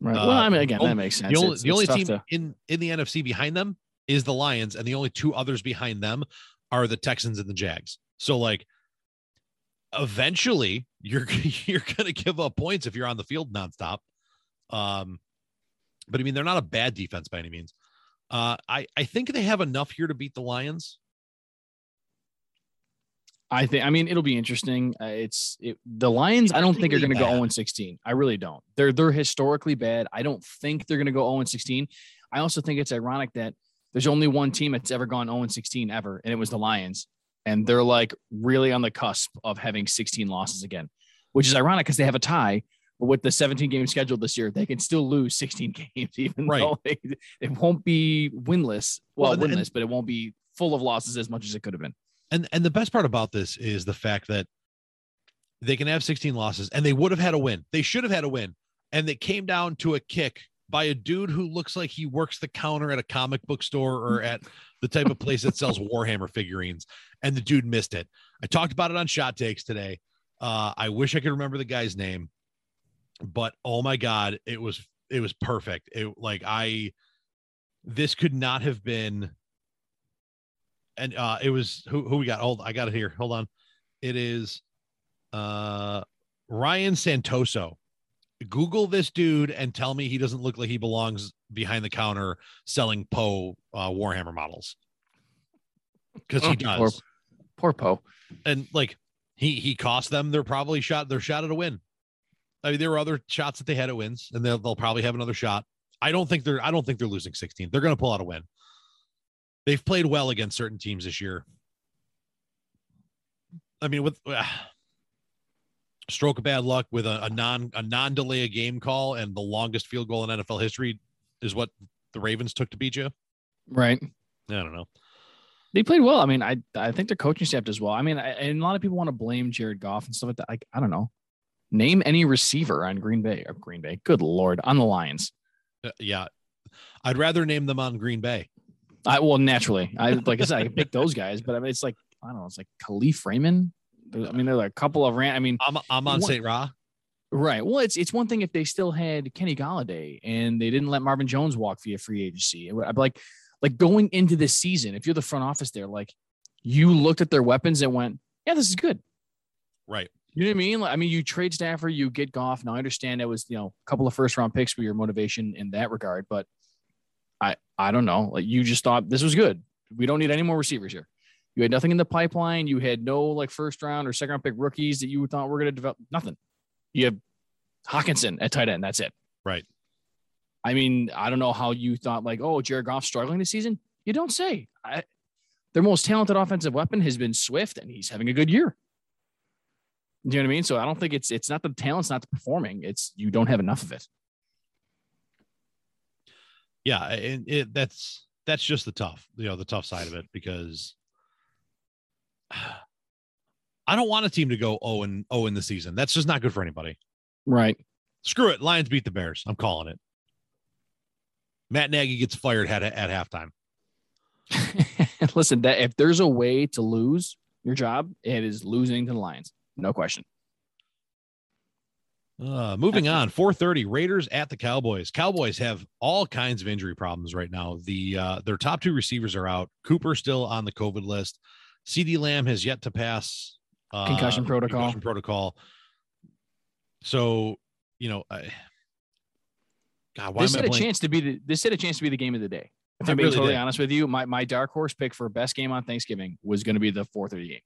C: Right.
B: Uh,
C: well, I mean, again,
B: the
C: that makes sense.
B: The only,
C: It's-
B: the
C: it's
B: only team
C: to-
B: in in the NFC behind them is the Lions, and the only two others behind them are the Texans and the Jags. So like, eventually, you're you're gonna give up points if you're on the field nonstop. Um, but I mean, they're not a bad defense by any means. Uh, I I think they have enough here to beat the Lions.
C: I think. I mean, it'll be interesting. Uh, it's it, the Lions. I don't think are going to go
B: Interestingly
C: 0 16. I really don't. They're they're historically bad. I don't think they're going to go 0 16. I also think it's ironic that there's only one team that's ever gone 0 16 ever, and it was the Lions. And they're like really on the cusp of having 16 losses again, which is ironic because they have a tie. But with the 17 game schedule this year, they can still lose 16 games, even
B: Right.
C: though they, it won't be winless. Well,
B: Well, and-
C: winless, but it won't be full of losses as much as it could have been.
B: And and the best part about this is the fact that they can have 16 losses and they would have had a win. They should have had a win and it came down to a kick by a dude who looks like he works the counter at a comic book store or at the type of place that sells Warhammer figurines, and the dude missed it. I talked about it on Shot Takes today. Uh, I wish I could remember the guy's name, but oh my god, it was it was perfect. It like I this could not have been and uh it was who who we got hold I got it here. Hold on. It is uh Ryan Santoso. Google this dude and tell me he doesn't look like he belongs behind the counter selling Poe uh, Warhammer models. Because he does.
C: Poor, poor Poe.
B: And like he he cost them they're probably shot they're shot at a win. I mean, there were other shots that they had at wins, and they'll, they'll probably have another shot. I don't think they're I don't think they're losing 16. They're going to pull out a win. They've played well against certain teams this year. I mean, with uh, stroke of bad luck with a, a non a non delay a game call and the longest field goal in NFL history is what the Ravens took to beat you.
C: Right.
B: I don't know.
C: They played well. I mean, I I think their coaching staff does well. I mean, I, and a lot of people want to blame Jared Goff and stuff like that. Like, I don't know. Name any receiver on Green Bay or Green Bay. Good lord, on the Lions.
B: Uh, yeah, I'd rather name them on Green Bay.
C: I well, naturally, I like I said, I can pick those guys, but I mean, it's like I don't know. It's like Kalif Raymond. I mean, there are a couple of ran. I mean,
B: I'm I'm on St. Ra.
C: Right. Well, it's it's one thing if they still had Kenny Golladay and they didn't let Marvin Jones walk via free agency. I'd like, like going into this season, if you're the front office there, like you looked at their weapons and went, yeah, this is good.
B: Right.
C: You know what I mean? Like, I mean, you trade Stafford, you get Goff. Now I understand that was you know a couple of first round picks for your motivation in that regard, but I I don't know. Like you just thought this was good. We don't need any more receivers here. You had nothing in the pipeline. You had no like first round or second round pick rookies that you thought were going to develop. Nothing. You have Hockenson at tight end. That's it.
B: Right.
C: I mean, I don't know how you thought like, oh, Jared Goff struggling this season. You don't say. I, their most talented offensive weapon has been Swift, and he's having a good year. Do You know what I mean? So I don't think it's it's not the talent's not the performing. It's you don't have enough of it.
B: Yeah, and it that's that's just the tough, you know, the tough side of it because I don't want a team to go 0 and 0 in the season. That's just not good for anybody.
C: Right.
B: Screw it. Lions beat the Bears. I'm calling it. Matt Nagy gets fired at, at halftime.
C: Listen, that if there's a way to lose your job, it is losing to the Lions. No question.
B: Uh, moving on, 4:30 Raiders at the Cowboys. Cowboys have all kinds of injury problems right now. The uh, their top two receivers are out. Cooper still on the COVID list. CeeDee Lamb has yet to pass uh,
C: Concussion protocol.
B: concussion protocol. So you know, I, God, why
C: this
B: am
C: had a chance to be the this had a chance to be the game of the day. If I'm being
B: really
C: totally
B: did.
C: honest with you, my, my dark horse pick for best game on Thanksgiving was going to be the 4:30 game.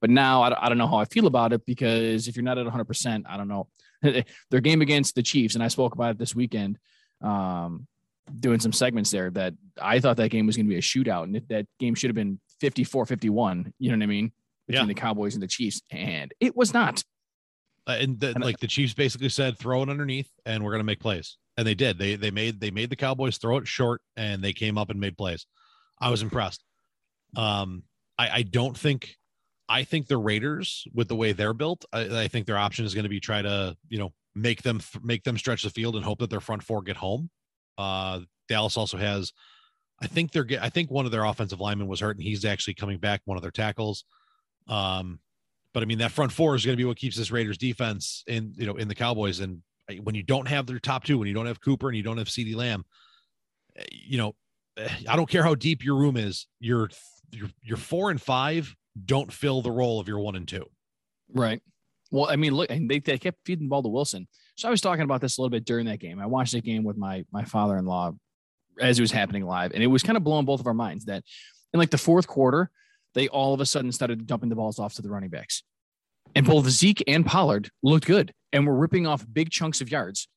C: But now I don't, I don't know how I feel about it because if you're not at 100, percent I don't know. Their game against the Chiefs, and I spoke about it this weekend, um, doing some segments there. That I thought that game was going to be a shootout, and that- game should have been 54-51. You know what I mean? Between
B: Yeah.
C: the Cowboys and the Chiefs, and it was not.
B: Uh, and the,
C: And-
B: like the Chiefs basically said, throw it underneath, and we're gonna make plays, and they did. They they made they made the Cowboys throw it short, and they came up and made plays. I was impressed. Um, I I don't think, I think the Raiders with the way they're built, I, I think their option is going to be try to you know make them make them stretch the field and hope that their front four get home. Uh, Dallas also has, I think they're I think one of their offensive linemen was hurt, and he's actually coming back. One of their tackles. Um, but I mean, that front four is going to be what keeps this Raiders defense in, you know, in the Cowboys. And uh, when you don't have their top two, when you don't have Cooper and you don't have CeeDee Lamb, uh, you know, uh, I don't care how deep your room is. you're you're four and five don't fill the role of your one and two.
C: Right. Well, I mean, look, they, they kept feeding the ball to Wilson. So I was talking about this a little bit during that game. I watched that game with my my father in law as it was happening live, and it was kind of blowing both of our minds that in like the fourth quarter, they all of a sudden started dumping the balls off to the running backs, and both Zeke and Pollard looked good and were ripping off big chunks of yards.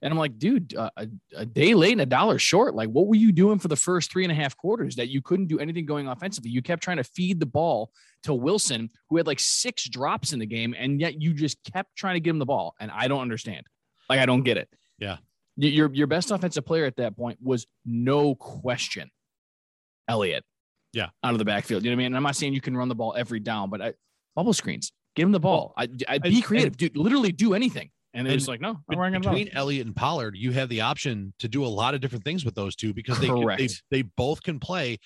C: And I'm like, dude, uh, a, a day late and a dollar short. Like, what were you doing for the first three and a half quarters that you couldn't do anything going offensively? You kept trying to feed the ball to Wilson, who had like six drops in the game, and yet you just kept trying to give him the ball. And I don't understand. Like, I don't get it.
B: Yeah.
C: Your your best offensive player at that point was no question Elliott.
B: Yeah.
C: Out of the backfield. You know what I mean? And I'm not saying you can run the ball every down, but I, bubble screens, give him the ball. I, I be creative, dude. Literally do anything. And they're
B: And
C: just like, no, I'm about
B: between Elliott and Pollard, you have the option to do a lot of different things with those two because they they they both can play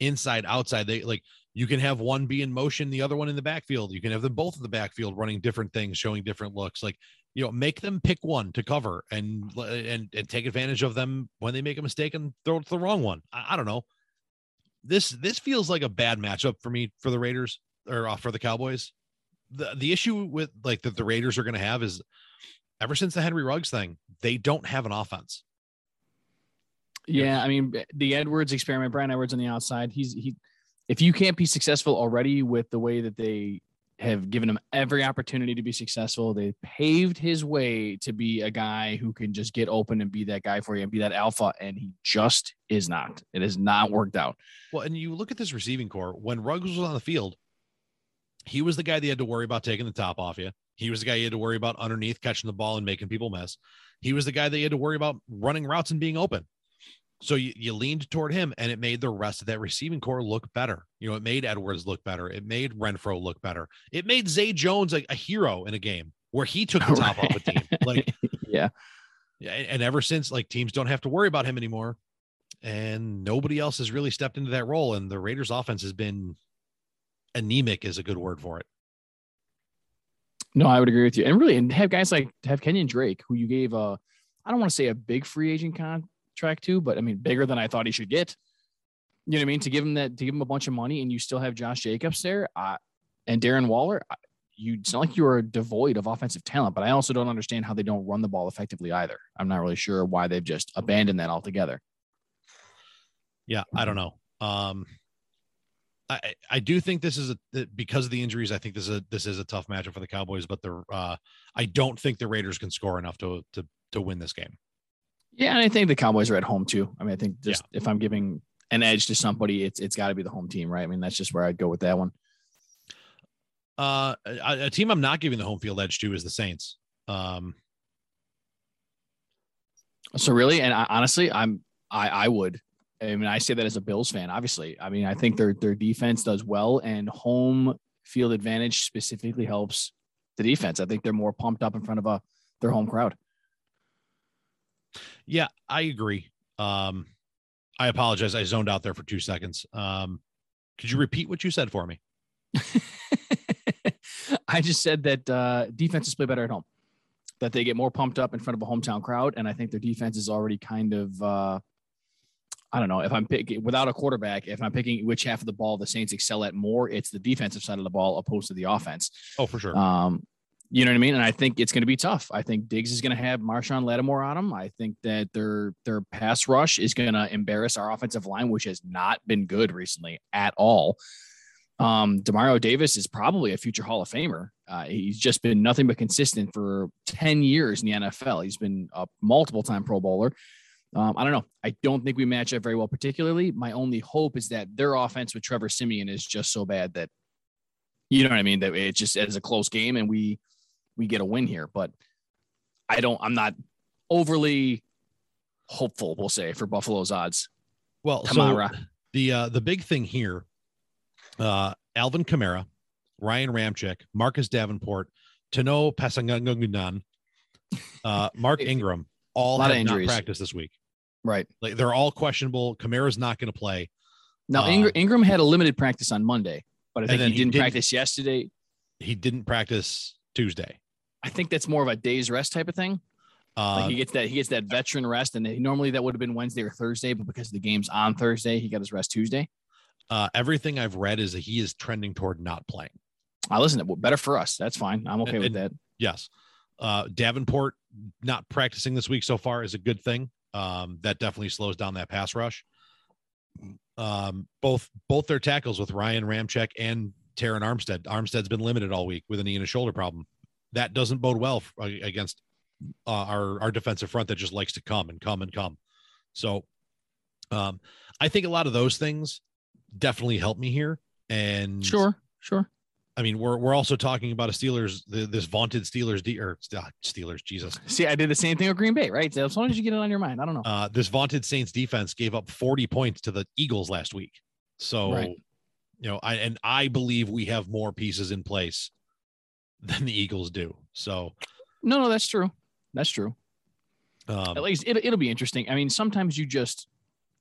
B: inside outside. They like you can have one be in motion, the other one in the backfield. You can have them both in the backfield running different things, showing different looks. Like you know, make them pick one to cover and and and take advantage of them when they make a mistake and throw to the wrong one. I, I don't know. This this feels like a bad matchup for me for the Raiders or uh, for the Cowboys. The the issue with like that the Raiders are going to have is ever since the Henry Ruggs thing, they don't have an offense.
C: Yeah, I mean the Edwards experiment, Bryan Edwards on the outside. He's he. If you can't be successful already with the way that they have given him every opportunity to be successful, they paved his way to be a guy who can just get open and be that guy for you and be that alpha, and he just is not. It has not worked out.
B: Well, and you look at this receiving core when Ruggs was on the field, he was the guy that had to worry about taking the top off you. He was the guy you had to worry about underneath catching the ball and making people miss. He was the guy that you had to worry about running routes and being open. So you, you leaned toward him and it made the rest of that receiving core look better. You know, it made Edwards look better. It made Renfrow look better. It made Zay Jones a, a hero in a game where he took the top off a team. Like,
C: yeah,
B: and ever since, like teams don't have to worry about him anymore, and nobody else has really stepped into that role. And the Raiders' offense has been anemic, is a good word for it.
C: no, I would agree with you. And really, and have guys like have Kenyan Drake, who you gave a, I don't want to say a big free agent contract to, but I mean bigger than I thought he should get. You know what I mean? To give him that, to give him a bunch of money, and you still have Josh Jacobs there, uh, and Darren Waller. I- You it's not like you are devoid of offensive talent, but I also don't understand how they don't run the ball effectively either. I'm not really sure why they've just abandoned that altogether.
B: Yeah, I don't know. Um, I I- do think this is a because of the injuries. I think this is a this is a tough matchup for the Cowboys, but the uh, I don't think the Raiders can score enough to to to win this game.
C: Yeah, and I think the Cowboys are at home too. I mean, I think just if I'm giving an edge to somebody, it's it's got to be the home team, right? I mean, that's just where I'd go with that one.
B: Uh, a, a team I'm not giving the home field edge to is the Saints. Um,
C: So really, and I, honestly, I'm I I would. I mean, I say that as a Bills fan. Obviously, I mean, I think their their defense does well, and home field advantage specifically helps the defense. I think they're more pumped up in front of a their home crowd.
B: Yeah, I agree. Um, I apologize. I zoned out there for two seconds. Um, could you repeat what you said for me?
C: I just said that uh, defenses play better at home, that they get more pumped up in front of a hometown crowd, and I think their defense is already kind of. Uh, I don't know if I'm picking without a quarterback. If I'm picking which half of the ball the Saints excel at more, it's the defensive side of the ball opposed to the offense.
B: Oh, for sure.
C: Um, you know what I mean? And I think it's going to be tough. I think Diggs is going to have Marshon Lattimore on him. I think that their their pass rush is going to embarrass our offensive line, which has not been good recently at all. Um, Demario Davis is probably a future Hall of Famer. Uh, he's just been nothing but consistent for ten years in the NFL. He's been a multiple time Pro Bowler. Um, I don't know. I don't think we match up very well, particularly. My only hope is that their offense with Trevor Siemian is just so bad that you know what I mean. That it just as a close game and we we get a win here. But I don't. I'm not overly hopeful. We'll say for Buffalo's odds.
B: well, so
C: Kamara.
B: the uh, the big thing here, uh, Alvin Kamara, Ryan Ramczyk, Marcus Davenport, Tanoh Kpassagnon, uh, Mark Ingram, all have
C: of
B: not practiced this week.
C: Right
B: Like they're all questionable. Kamara's not going to play.
C: now,
B: Uh,
C: Ingram, Ingram had a limited practice on Monday, but I think he
B: he
C: didn't
B: didn't-
C: practice yesterday.
B: He didn't practice Tuesday.
C: I think that's more of a day's rest type of thing.
B: Uh,
C: Like he gets that he gets that veteran rest, and he- normally that would have been Wednesday or Thursday, but because the game's on Thursday, he got his rest Tuesday.
B: uh, everything I've read is that he is trending toward not playing.
C: I listen. Better for us. That's fine. I'm okay
B: And-
C: with that.
B: Yes. Uh, Davenport not practicing this week so far is a good thing. Um, that definitely slows down that pass rush. Um, both both their tackles with Ryan Ramczyk and Terron Armstead. Armstead's been limited all week with a knee and a shoulder problem. That doesn't bode well for, against uh, our our defensive front that just likes to come and come and come. So, um, I think a lot of those things definitely help me here. And
C: Sure, sure.
B: I mean, we're we're also talking about a Steelers, the, this vaunted Steelers, de- or uh, Steelers, Jesus,
C: See, I did the same thing with Green Bay, right? So as long as you get it on your mind, I don't know.
B: uh, this vaunted Saints defense gave up 40 points to the Eagles last week. So,
C: Right.
B: you know, I and I believe we have more pieces in place than the Eagles do. So,
C: No, no, that's true. That's true.
B: Um,
C: At least it, it'll be interesting. I mean, sometimes you just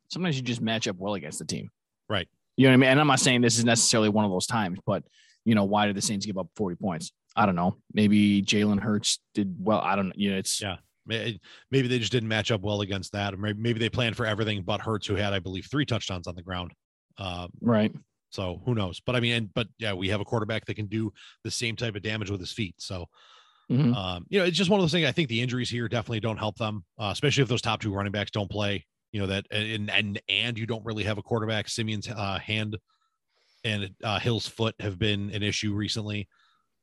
C: sometimes you just match up well against the team.
B: Right.
C: You know what I mean? And I'm not saying this is necessarily one of those times, but you know, why did the Saints give up 40 points? I don't know. Maybe Jalen Hurts did well. I don't know. You know, it's
B: Yeah. maybe they just didn't match up well against that, or maybe, maybe they planned for everything but Hurts, who had, I believe, three touchdowns on the ground. Um,
C: right.
B: so who knows? But I mean, and, but yeah, we have a quarterback that can do the same type of damage with his feet. So
C: Mhm.
B: um, you know, it's just one of those things. I think the injuries here definitely don't help them, uh, especially if those top two running backs don't play. You know that, and and and you don't really have a quarterback. Siemian's uh, hand and uh, Hill's foot have been an issue recently.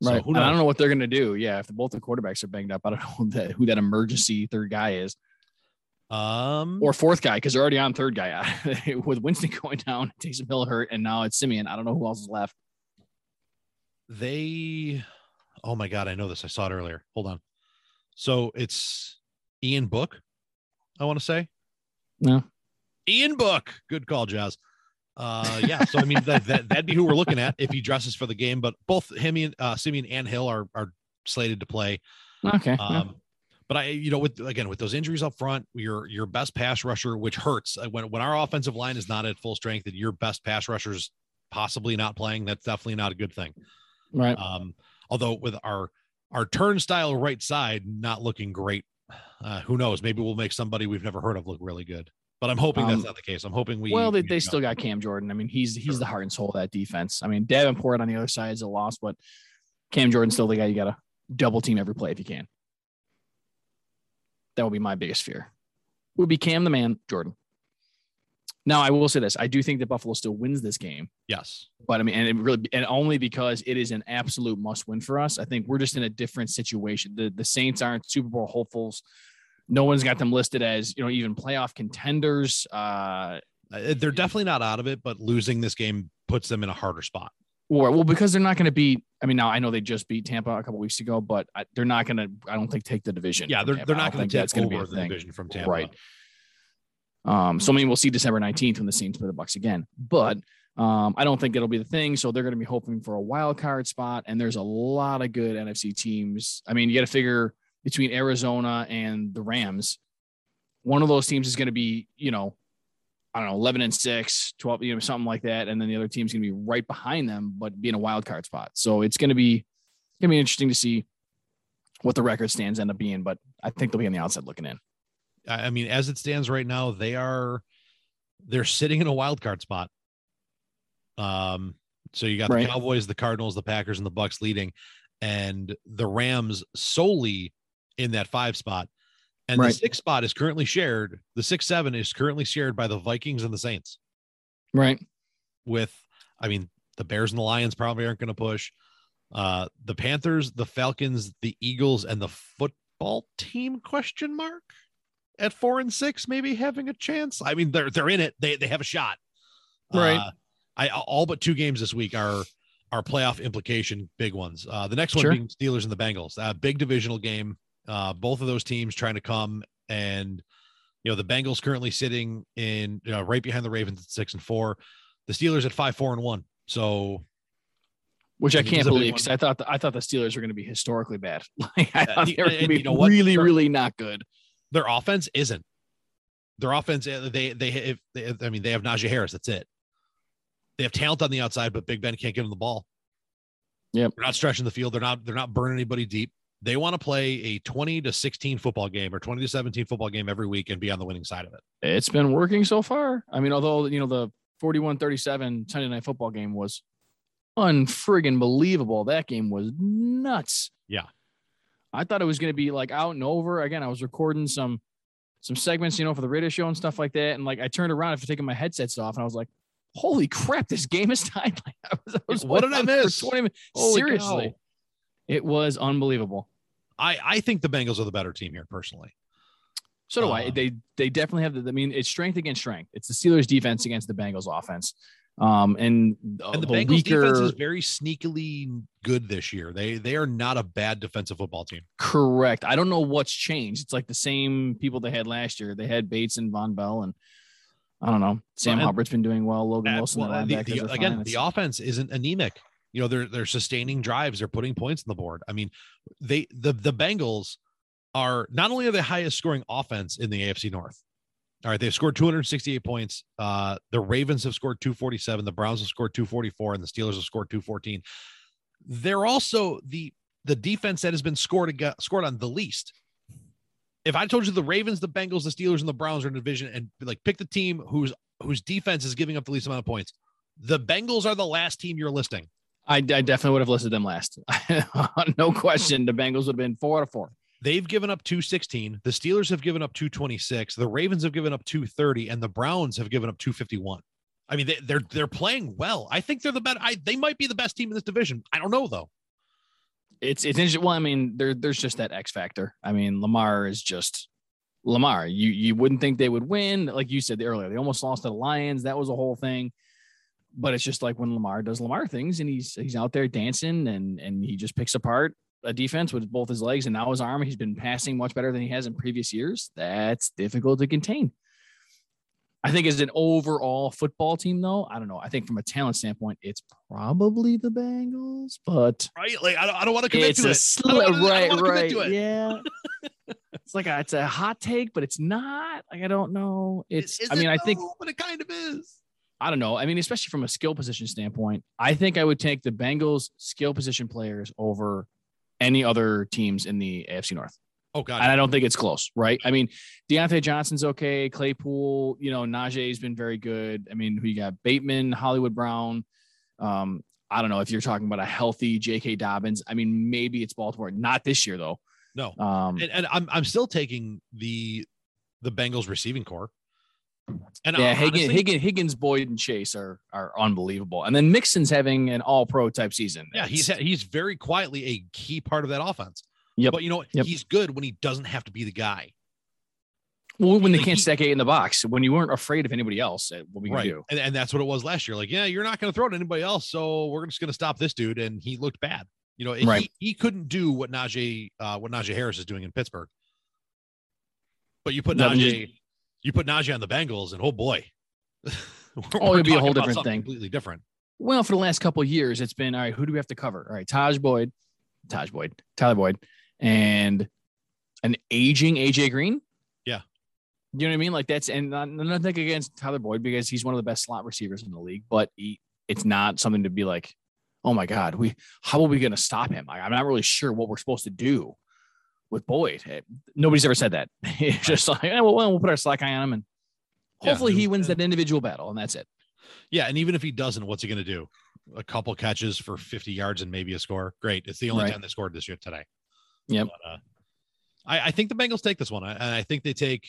B: So
C: Right.
B: who
C: And I don't know what they're going to do. Yeah. If both the quarterbacks are banged up, I don't know who that, who that emergency third guy is
B: Um,
C: or fourth guy because they're already on third guy with Winston going down, Taysom Hill hurt, and now it's Siemian. I don't know who else is left.
B: they, oh my god, I know this. I saw it earlier. Hold on. So it's Ian Book. I want to say.
C: No.
B: Ian Book. Good call, Jazz. Uh, yeah. So I mean, that, that that'd be who we're looking at if he dresses for the game. But both him and uh, Siemian and Hill are are slated to play.
C: Okay. yeah.
B: Um, but I, you know, with again with those injuries up front, your your best pass rusher, which hurts uh, when when our offensive line is not at full strength, and your best pass rushers possibly not playing, that's definitely not a good thing.
C: right.
B: Um, although with our our turnstile right side not looking great, uh, who knows? Maybe we'll make somebody we've never heard of look really good. But I'm hoping that's
C: Um,
B: not the case. I'm hoping we.
C: well, they,
B: we-
C: they still got Cam Jordan. I mean, he's he's the heart and soul of that defense. I mean, Davenport on the other side is a loss, but Cam Jordan's still the guy you got to double team every play if you can. That would be my biggest fear. Would be Cam the man, Jordan. Now, I will say this: I do think that Buffalo still wins this game,
B: yes.
C: but I mean, and it really, and only because it is an absolute must-win for us. I think we're just in a different situation. The the Saints aren't Super Bowl hopefuls. No one's got them listed as you know even playoff contenders. Uh,
B: Uh, They're definitely not out of it, but losing this game puts them in a harder spot.
C: Or well, because they're not going to beat. I mean, now I know they just beat Tampa a couple weeks ago, but I, they're not going to. I don't think take the division.
B: Yeah, they're, they're not going to
C: that's
B: take
C: gonna be a
B: the
C: thing.
B: division from Tampa.
C: Right. Um, so I mean, we'll see December nineteenth when the Saints play the Bucks again, but um, I don't think it'll be the thing. So they're going to be hoping for a wild card spot, and there's a lot of good NFC teams. I mean, you got to figure between Arizona and the Rams, one of those teams is going to be, you know, I don't know, 11 and 6, 12, you know, something like that. And then the other team's going to be right behind them, but be in a wild card spot. So it's going to be, going to be interesting to see what the record stands end up being, but I think they'll be on the outside looking in.
B: I mean, as it stands right now, they are they're sitting in a wild card spot. Um, so you got
C: Right.
B: the Cowboys, the Cardinals, the Packers, and the Bucks leading, and the Rams solely in that five spot. And the six spot is currently shared. The six seven is currently shared by the Vikings and the Saints.
C: Right.
B: With, I mean, the Bears and the Lions probably aren't going to push. Uh, the Panthers, the Falcons, the Eagles, and the football team question mark at four and six, maybe having a chance. I mean, they're they're in it. They they have a shot.
C: Right.
B: Uh, I all but two games this week are are playoff implication big ones. Uh, the next one
C: Sure.
B: being Steelers and the Bengals. Uh, big divisional game. Uh, both of those teams trying to come and you know the Bengals currently sitting in you know, right behind the Ravens at six and four. The Steelers at five four and one. So
C: Which I can't believe because I thought I thought the Steelers were going to be historically bad. Like I thought they were going to
B: and
C: be
B: you know
C: really,
B: They're-
C: really not good.
B: their offense isn't. Their offense, uh, they they if they, I mean they have Najee Harris. That's it. They have talent on the outside, but Big Ben can't give them the ball.
C: Yeah,
B: They're not stretching the field. They're not they're not burning anybody deep. They want to play a 20 to 16 football game or 20 to 17 football game every week and be on the winning side of it.
C: It's been working so far. I mean, although you know the 41-37 Sunday night football game was unfriggin' believable. That game was nuts.
B: Yeah.
C: I thought it was going to be like out and over. Again, I was recording some some segments, you know, for the radio show and stuff like that. And like I turned around after taking my headsets off, and I was like, "Holy crap, this game is tied!" Like, I was, I was
B: What did I miss?
C: 20 minutes.
B: Holy
C: Seriously,
B: cow.
C: it was unbelievable.
B: I I think the Bengals are the better team here personally.
C: So do I.
B: Um,
C: They they definitely have the. I mean, it's strength against strength. It's the Steelers' defense against the Bengals' offense. Um, and
B: And the Bengals
C: weaker,
B: defense is very sneakily good this year. They they are not a bad defensive football team.
C: correct. I don't know what's changed. It's like the same people they had last year. They had Bates and Vonn Bell, and I don't know. Sam
B: well,
C: Hubbard's been doing well. Logan
B: Uh,
C: Wilson,
B: well,
C: the
B: the-
C: linebackers
B: the-
C: are
B: again, the offense isn't anemic. You know, they're they're sustaining drives, they're putting points on the board. I mean, they the the Bengals are not only are the highest scoring offense in the AFC North. All right, they've scored 268 points. Uh, the Ravens have scored 247, the Browns have scored 244, and the Steelers have scored 214. They're also the the defense that has been scored scored on the least. If I told you the Ravens, the Bengals, the Steelers, and the Browns are in division, and like pick the team whose whose defense is giving up the least amount of points, the Bengals are the last team you're listing.
C: I, I definitely would have listed them last. no question. The Bengals would have been four out of four.
B: They've given up 216. The Steelers have given up 226. The Ravens have given up 230, and the Browns have given up 251. I mean, they, they're they're playing well. I think they're the best. I, they might be the best team in this division. I don't know though.
C: It's it's interesting. Well, I mean, there there's just that X factor. I mean, Lamar is just Lamar. You you wouldn't think they would win, like you said earlier. They almost lost to the Lions. That was a whole thing. But it's just like when Lamar does Lamar things, and he's he's out there dancing, and and he just picks apart a defense with both his legs and now his arm. He's been passing much better than he has in previous years. That's difficult to contain. I think as an overall football team, though, I don't know. I think from a talent standpoint, it's probably the Bengals, but
B: right, like I don't, I don't want to commit
C: it's
B: to
C: a
B: it.
C: Sl-
B: right,
C: right, yeah. it's like a, it's a hot take, but it's not. Like I don't know. It's.
B: Is
C: I mean,
B: it
C: I think,
B: but it kind of is.
C: I don't know. I mean, especially from a skill position standpoint, I think I would take the Bengals skill position players over any other teams in the AFC North.
B: Oh God,
C: and I don't think it's close, right? I mean, Diontae Johnson's okay. Claypool, you know, Najee's been very good. I mean, who you got? Bateman, Hollywood Brown. Um, I don't know if you're talking about a healthy J.K. Dobbins. I mean, maybe it's Baltimore. Not this year though.
B: No.
C: Um,
B: and, and I'm I'm still taking the the Bengals receiving core.
C: And yeah, honestly, Higgins, Higgins, Higgins, Boyd, and Chase are are unbelievable. And then Mixon's having an All Pro type season.
B: Yeah, he's he's very quietly a key part of that offense.
C: Yep.
B: But you know,
C: yep.
B: he's good when he doesn't have to be the guy.
C: Well, when they can't stack eight in the box, when you weren't afraid of anybody else, eh, what we right. do.
B: And, and that's what it was last year. Like, yeah, you're not going to throw it to anybody else, so we're just going to stop this dude. And he looked bad. You know,
C: right.
B: he, he couldn't do what Najee uh, what Najee Harris is doing in Pittsburgh. But you put Najee, you put Najee on the Bengals, and oh boy,
C: oh, it'd be a whole different thing,
B: completely different.
C: Well, for the last couple years, it's been all right. Who do we have to cover? All right, Taj Boyd, Taj Boyd, Tyler Boyd, and an aging AJ Green.
B: Yeah.
C: You know what I mean? Like that's and nothing against Tyler Boyd because he's one of the best slot receivers in the league, but he, it's not something to be like, oh my God, we how are we going to stop him? I'm not really sure what we're supposed to do with Boyd. Nobody's ever said that. It's just like, eh, well, we'll put our slack eye on him and hopefully yeah, he wins that individual battle and that's it.
B: Yeah, and even if he doesn't, what's he going to do? A couple catches for 50 yards and maybe a score. Great. It's the only right. time they scored this year today.
C: Yep.
B: But, uh, I, I, think the Bengals take this one, and I think they take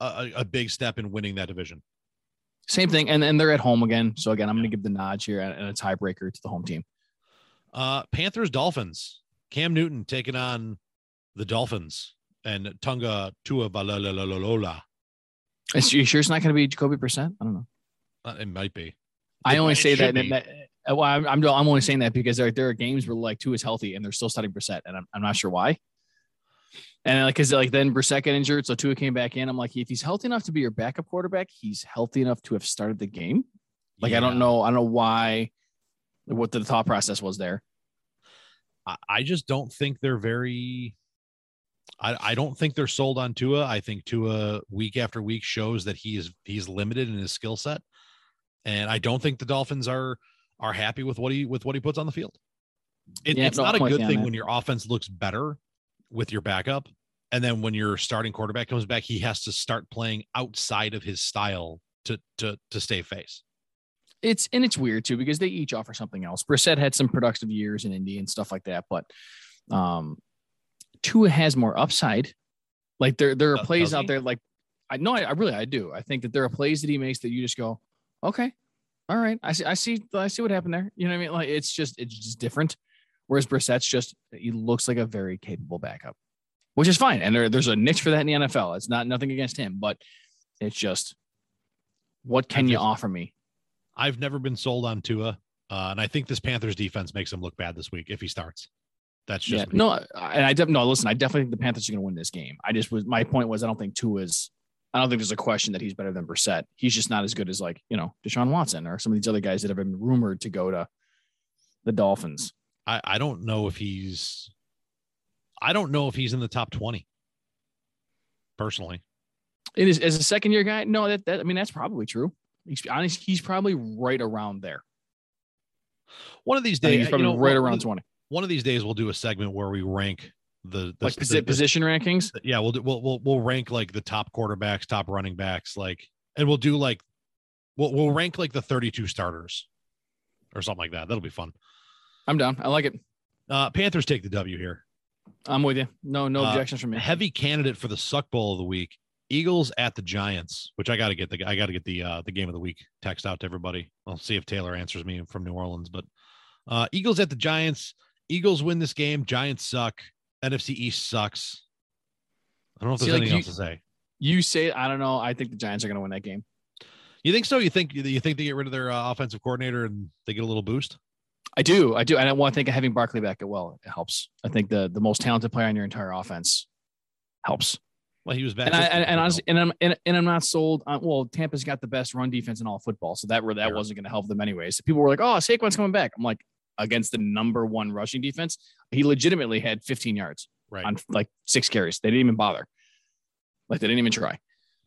B: a, a, big step in winning that division.
C: Same thing, and and they're at home again. So again, I'm going to give the nod here and a tiebreaker to the home team.
B: Uh, Panthers Dolphins. Cam Newton taking on the Dolphins and Tunga Tua Valololola.
C: Is you sure it's not going to be Jacoby Brissett? I don't know.
B: Uh, it might be.
C: I only say that, that, uh, well, I'm, I'm, I'm only saying that because there, there are games where like Tua is healthy and they're still starting Brissett, and I'm, I'm not sure why. And like, cause like then Brissett got injured, so Tua came back in. I'm like, if he's healthy enough to be your backup quarterback, he's healthy enough to have started the game. Like, yeah. I don't know, I don't know why, what the thought process was there.
B: I just don't think they're very. I, I don't think they're sold on Tua. I think Tua week after week shows that he is he's limited in his skill set, and I don't think the Dolphins are are happy with what he with what he puts on the field. It, yeah, it's not a good thing when your offense looks better with your backup, and then when your starting quarterback comes back, he has to start playing outside of his style to to to stay face.
C: It's and it's weird too because they each offer something else. Brissett had some productive years in Indy and stuff like that, but um, Tua has more upside. Like there there are plays out there like I know I, I really I do. I think that there are plays that he makes that you just go, okay, all right, I see I see I see what happened there. You know what I mean? Like it's just it's just different. Whereas Brissett's just he looks like a very capable backup, which is fine. And there, there's a niche for that in the NFL. It's not nothing against him, but it's just what can you offer me?
B: I've never been sold on Tua, uh, and I think this Panthers defense makes him look bad this week if he starts. That's just
C: yeah, no. And I definitely no. Listen, I definitely think the Panthers are going to win this game. I just was my point was I don't think Tua is. I don't think there's a question that he's better than Brissett. He's just not as good as like you know Deshaun Watson or some of these other guys that have been rumored to go to the Dolphins.
B: I, I don't know if he's I don't know if he's in the top 20 personally.
C: It is as a second year guy. No, that, that I mean that's probably true. He's honest, he's probably right around there.
B: One of these days,
C: he's probably
B: you know,
C: right around twenty.
B: One of these days, we'll do a segment where we rank the, the
C: Like
B: the- the-
C: position rankings.
B: yeah, we'll do we'll, we'll we'll rank like the top quarterbacks, top running backs, like, and we'll do like we'll we'll rank like the 32 starters or something like that. That'll be fun.
C: I'm down. I like it.
B: Uh, Panthers take the W here.
C: I'm with you. No, no
B: Uh,
C: objections from me.
B: Heavy candidate for the suck bowl of the week. Eagles at the Giants, which I got to get the I got to get the uh, the game of the week text out to everybody. I'll see if Taylor answers me from New Orleans, but uh, Eagles at the Giants. Eagles win this game. Giants suck. NFC East sucks. I don't know if
C: See,
B: there's
C: like,
B: anything
C: you-
B: else to say.
C: You say I don't know. I think the Giants are going to win that game.
B: You think so? You think you think they get rid of their uh, offensive coordinator and they get a little boost?
C: I do. I do. And I want to think of having Barkley back at well, it helps. I think the the most talented player on your entire offense helps.
B: Well, he was back.
C: And I, and, and honestly, and I'm and, and I'm not sold. On, well, Tampa's got the best run defense in all football, so that that
B: Sure.
C: wasn't going to help them anyways. So people were like, "Oh, Saquon's coming back." I'm like, against the number one rushing defense, he legitimately had 15 yards
B: right.
C: on like six carries. They didn't even bother. Like they didn't even try.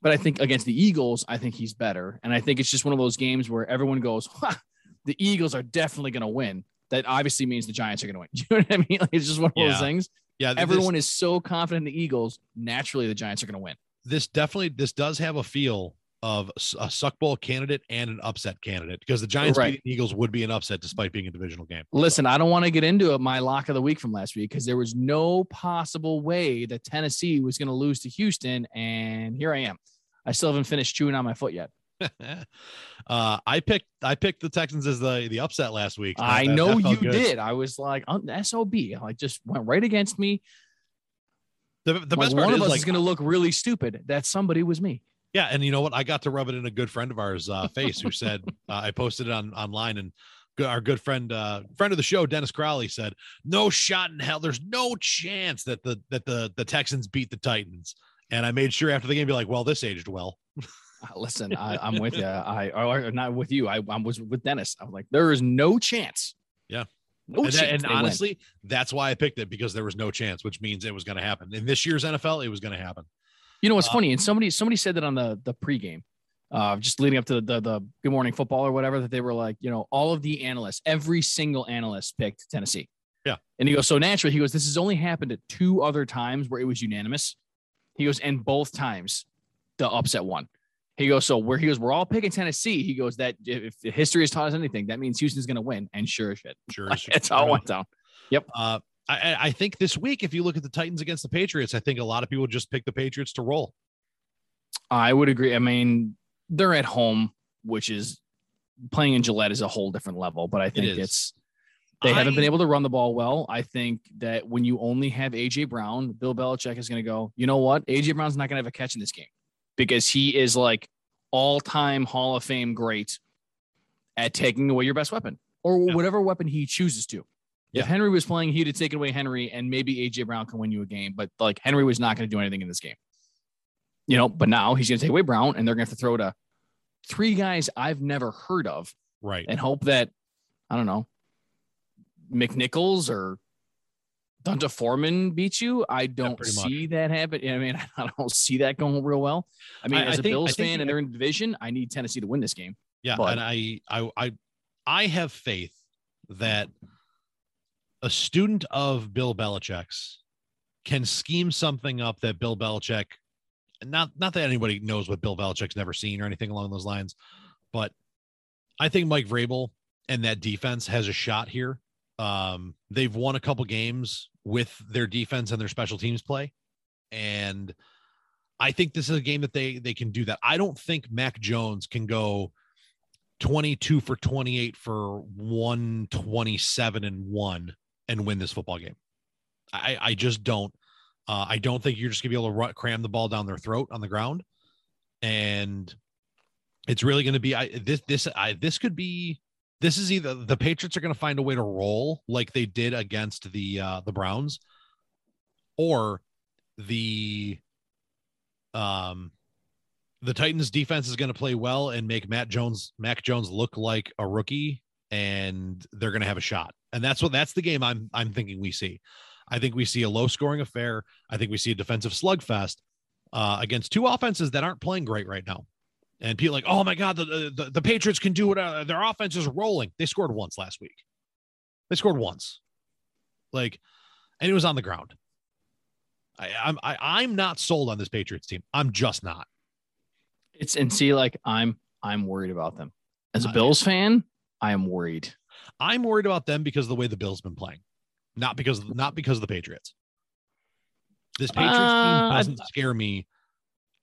C: But I think against the Eagles, I think he's better. And I think it's just one of those games where everyone goes, "Ha, the Eagles are definitely going to win. That obviously means the Giants are going to win. You know what I mean? Like it's just one of
B: Yeah.
C: those things.
B: yeah, this-
C: Everyone is so confident in the Eagles. Naturally, the Giants are going to win.
B: this definitely this does have a feel of a suck bowl candidate and an upset candidate because the Giants
C: Right.
B: beating Eagles would be an upset despite being a divisional game.
C: Listen, I don't want to get into it, my lock of the week from last week because there was no possible way that Tennessee was going to lose to Houston. And here I am. I still haven't finished chewing on my foot yet.
B: uh, I picked I picked the Texans as the the upset last week. That-
C: I know you
B: good.
C: did. I was like, um, SOB. Like, just went right against me.
B: The, the
C: Like,
B: best
C: one
B: part
C: of us
B: like
C: is going to look really stupid. That somebody was me.
B: Yeah, and you know what? I got to rub it in a good friend of ours' uh, face who said uh, I posted it on online and. Our good friend, uh, friend of the show, Dennis Crowley, said, "No shot in hell. There's no chance that the that the the Texans beat the Titans." And I made sure after the game, be like, "Well, this aged well."
C: Uh, Listen, I, I'm with you. I or not with you. I, I was with Dennis. I was like, there is no chance.
B: Yeah.
C: No
B: and,
C: chance.
B: that- and
C: they win.
B: honestly, that's why I picked it because there was no chance, which means it was going to happen. In this year's NFL, it was going to happen.
C: You know what's
B: Uh,
C: funny? And somebody somebody said that on the the pregame, uh, just leading up to the, the the Good Morning Football or whatever, that they were like, you know, all of the analysts, every single analyst picked Tennessee.
B: Yeah.
C: And he goes, so naturally, he goes, this has only happened at two other times where it was unanimous. He goes, and both times the upset won. He goes, so where he goes, we're all picking Tennessee. He goes, that if history has taught us anything, that means Houston's going to win. And sure as shit,
B: Sure,
C: Like, that's how it went down. Yep.
B: Uh, I, I- I think this week, if you look at the Titans against the Patriots, I think a lot of people just pick the Patriots to roll.
C: I would agree. I mean, they're at home, which is playing in Gillette is a whole different level, but I think
B: is.
C: it's they haven't been able to run the ball well. I think that when you only have AJ Brown, Bill Belichick is going to go, you know what? AJ Brown's not going to have a catch in this game because he is like all time Hall of Fame great at taking away your best weapon or
B: Yeah.
C: whatever weapon he chooses to.
B: Yeah.
C: If Henry was playing, he'd have taken away Henry and maybe AJ Brown can win you a game, but like Henry was not going to do anything in this game. You know, but now he's going to take away Brown and they're going to have to throw to three guys I've never heard of
B: Right.
C: and hope that I don't know McNichols or D'Onta Foreman beats you. I don't
B: much.
C: see that happen. I mean, I don't see that going real well. I mean,
B: I- I
C: as a
B: think-
C: Bills fan and they're in division, I need Tennessee to win this game.
B: Yeah,
C: But-
B: and I, I, I, I have faith that a student of Bill Belichick's can scheme something up that Bill Belichick, not not that anybody knows what Bill Belichick's never seen or anything along those lines, but I think Mike Vrabel and that defense has a shot here. Um, they've won a couple games with their defense and their special teams play, and I think this is a game that they they can do that. I don't think Mac Jones can go 22 for 28 for 127 and 1 and win this football game. I I just don't uh, I don't think you're just to be able to run, cram the ball down their throat on the ground and it's really going to be I this this I this could be this is either the Patriots are going to find a way to roll like they did against the uh the Browns or the um the Titans defense is going to play well and make Matt Jones Mac Jones look like a rookie and they're going to have a shot. And that's what that's the game I'm I'm thinking we see. I think we see a low scoring affair. I think we see a defensive slugfest uh, against two offenses that aren't playing great right now. And people like, oh my god, the the, the Patriots can do it. Uh, their offense is rolling. They scored once last week. They scored once, like, and it was on the ground. I, I'm I, I'm not sold on this Patriots team. I'm just not.
C: It's and see, like I'm I'm worried about them. As a Bills fan, I am worried.
B: I'm worried about them because of the way the Bills been playing, not because not because of the Patriots. This Patriots
C: Uh,
B: team doesn't scare me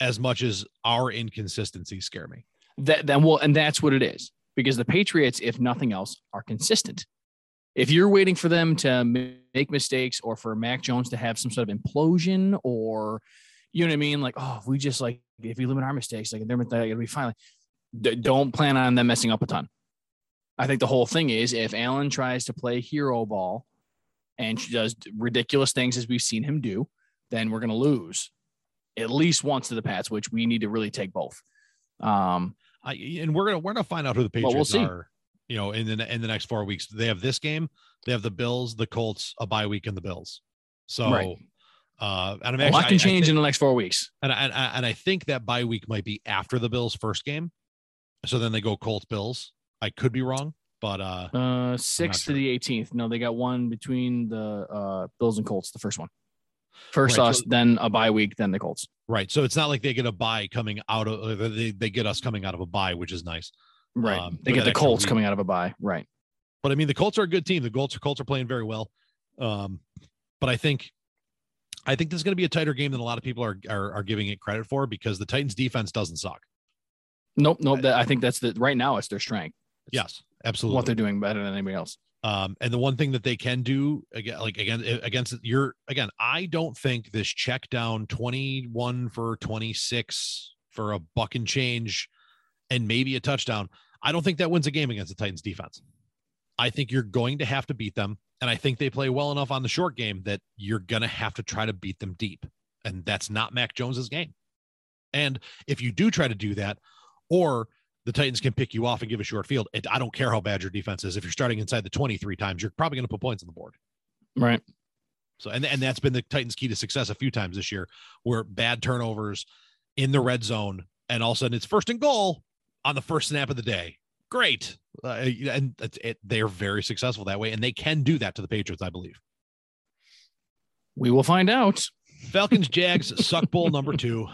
B: as much as our inconsistencies scare me.
C: That then well, and that's what it is. Because the Patriots, if nothing else, are consistent. If you're waiting for them to make mistakes or for Mac Jones to have some sort of implosion or you know what I mean? Like, oh, if we just like if we limit our mistakes, like they're it'll be fine. Like, d- don't plan on them messing up a ton. I think the whole thing is if Allen tries to play hero ball and she does ridiculous things as we've seen him do, then we're going to lose at least once to the Pats, which we need to really take both. Um,
B: I, and we're gonna we're gonna find out who the
C: Well, we'll
B: Patriots are. You know, in the in the next four weeks, they have this game. They have the Bills, the Colts, a bye week, and the Bills. So,
C: Right.
B: uh, and I'm
C: a
B: actually,
C: lot can
B: I
C: change
B: think-
C: in the next four weeks.
B: and I, and I and I think that bye week might be after the Bills' first game. So then they go Colts Bills. I could be wrong, but uh,
C: Uh, six
B: sure.
C: to the 18th. No, they got one between the uh, Bills and Colts, the first one. First
B: Right,
C: us,
B: so-
C: then a bye week, then the Colts.
B: right. So it's not like they get a bye coming out of they they get us coming out of a bye, which is nice.
C: Right.
B: Um,
C: they get the Colts
B: week.
C: coming out of a bye. Right.
B: But I mean, the Colts are a good team. The Colts Colts are playing very well. Um, but I think I think this is going to be a tighter game than a lot of people are, are are giving it credit for because the Titans defense doesn't suck.
C: Nope. Nope. That, I think that's the right now. It's their strength.
B: Yes, absolutely.
C: What they're doing better than anybody else.
B: Um, and the one thing that they can do again, like again against your again, I don't think this check down 21 for 26 for a buck and change and maybe a touchdown. I don't think that wins a game against the Titans defense. I think you're going to have to beat them. And I think they play well enough on the short game that you're going to have to try to beat them deep. And that's not Mac Jones's game. And if you do try to do that, or the Titans can pick you off and give a short field. It, I don't care how bad your defense is. If you're starting inside the 23 times, you're probably going to put points on the board.
C: Right.
B: So, and, and that's been the Titans' key to success a few times this year, where bad turnovers in the red zone, and all of a sudden it's first and goal on the first snap of the day. Great. Uh, and it's, it, they're very successful that way. And they can do that to the Patriots, I believe.
C: We will find out.
B: Falcons, Jags, suck bowl number two.